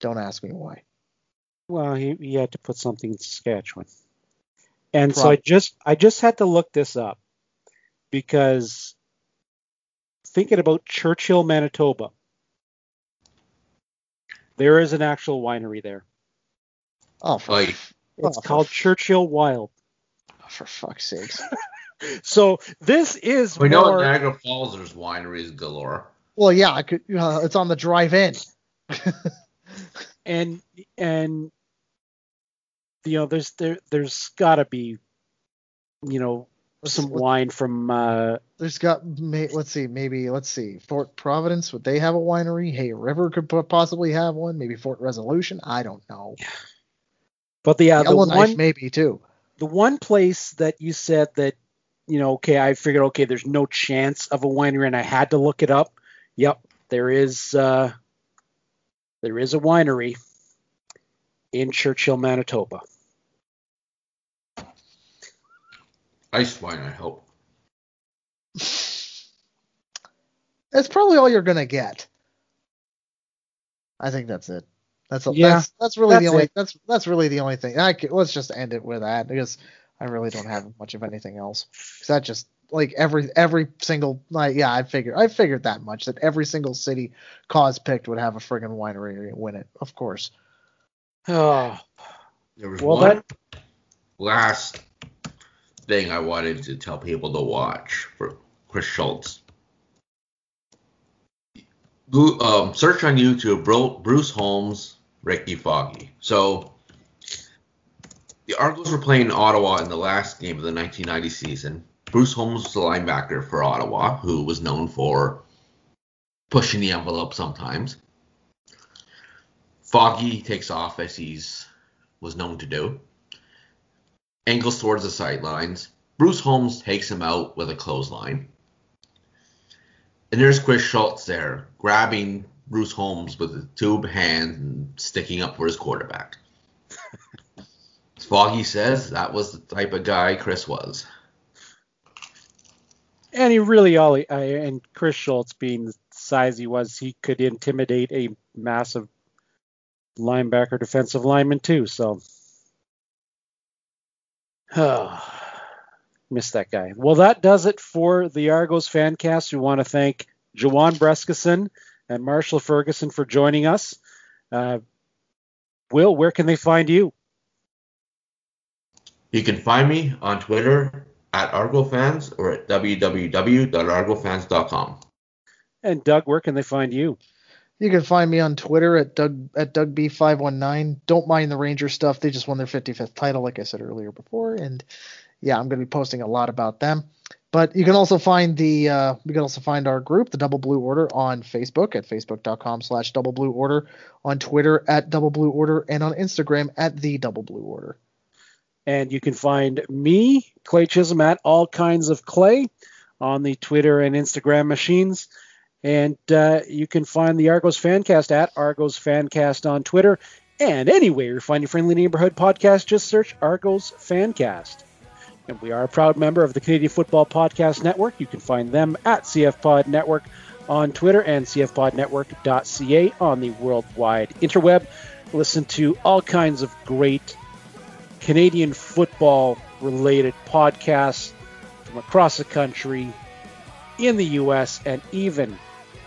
Don't ask me why. Well, he, he had to put something in Saskatchewan. And so I just I just had to look this up because thinking about Churchill, Manitoba, there is an actual winery there. Oh, for, Like- oh, It's Oh, called f- Churchill Wild. For fuck's sakes. [LAUGHS] So this is We know more, at Niagara Falls there's wineries galore. well, yeah, I could. Uh, it's on the drive-in. and and you know there's there there's got to be you know some let- wine from uh There's got. May, let's see. Maybe let's see. Fort Providence. Would they have a winery? Hay River could possibly have one. Maybe Fort Resolution. I don't know. but the uh, the Yellowknife one maybe too. The one place that you said that you know okay i figured okay there's no chance of a winery and i had to look it up yep there is uh there is a winery in churchill manitoba Ice wine, I hope. That's probably all you're gonna get. I think that's it. That's a, Yeah, that's that's really that's the only it. that's that's really the only thing. I could, let's just end it with that because I really don't have much of anything else. Because that just like every every single like yeah I figured I figured that much that every single city cause picked would have a friggin' winery win it of course. [SIGHS] oh There was Well, one last thing I wanted to tell people to watch for Chris Shultz. Go- Um, search on YouTube Bru- Bruce Holmes, Rickey Foggie. So the Argos were playing Ottawa in the last game of the 1990 season. Bruce Holmes was the linebacker for Ottawa, who was known for pushing the envelope sometimes. Foggie takes off as he's was known to do. Angles towards the sidelines. Bruce Holmes takes him out with a clothesline. And there's Chris Shultz there, grabbing Bruce Holmes with a tube hand and sticking up for his quarterback. As Foggie says that was the type of guy Chris was. And he really all he, and Chris Shultz being the size he was, he could intimidate a massive linebacker defensive lineman too. So oh, [SIGHS] miss that guy. Well, that does it for the Argos fan cast. We want to thank Juwan Brescacin and Marshall Ferguson for joining us. Uh, Will, where can they find you? You can find me on Twitter at ArgoFans or at www.argofans.com. And Doug, where can they find you? You can find me on Twitter at Doug at DougB519. Don't mind the Ranger stuff; they just won their 55th title, like I said earlier before, and yeah, I'm going to be posting a lot about them. But you can also find the uh, you can also find our group, the Double Blue Order, on Facebook at facebook.com/slash Double Blue Order, on Twitter at Double Blue Order, and on Instagram at the Double Blue Order. And you can find me, Clay Chisholm, at all kinds of Clay on the Twitter and Instagram machines. And uh, you can find the Argos Fancast at Argos Fancast on Twitter. And anywhere you find your friendly neighborhood podcast, just search Argos Fancast. And we are a proud member of the Canadian Football Podcast Network. You can find them at CF Pod Network on Twitter and cfpodnetwork.ca on the worldwide interweb. Listen to all kinds of great Canadian football related podcasts from across the country, in the US, and even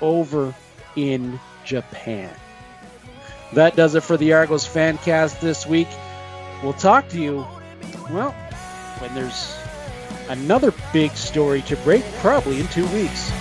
over in Japan. That does it for the Argos Fancast this week. We'll talk to you, well, when there's another big story to break, probably in two weeks.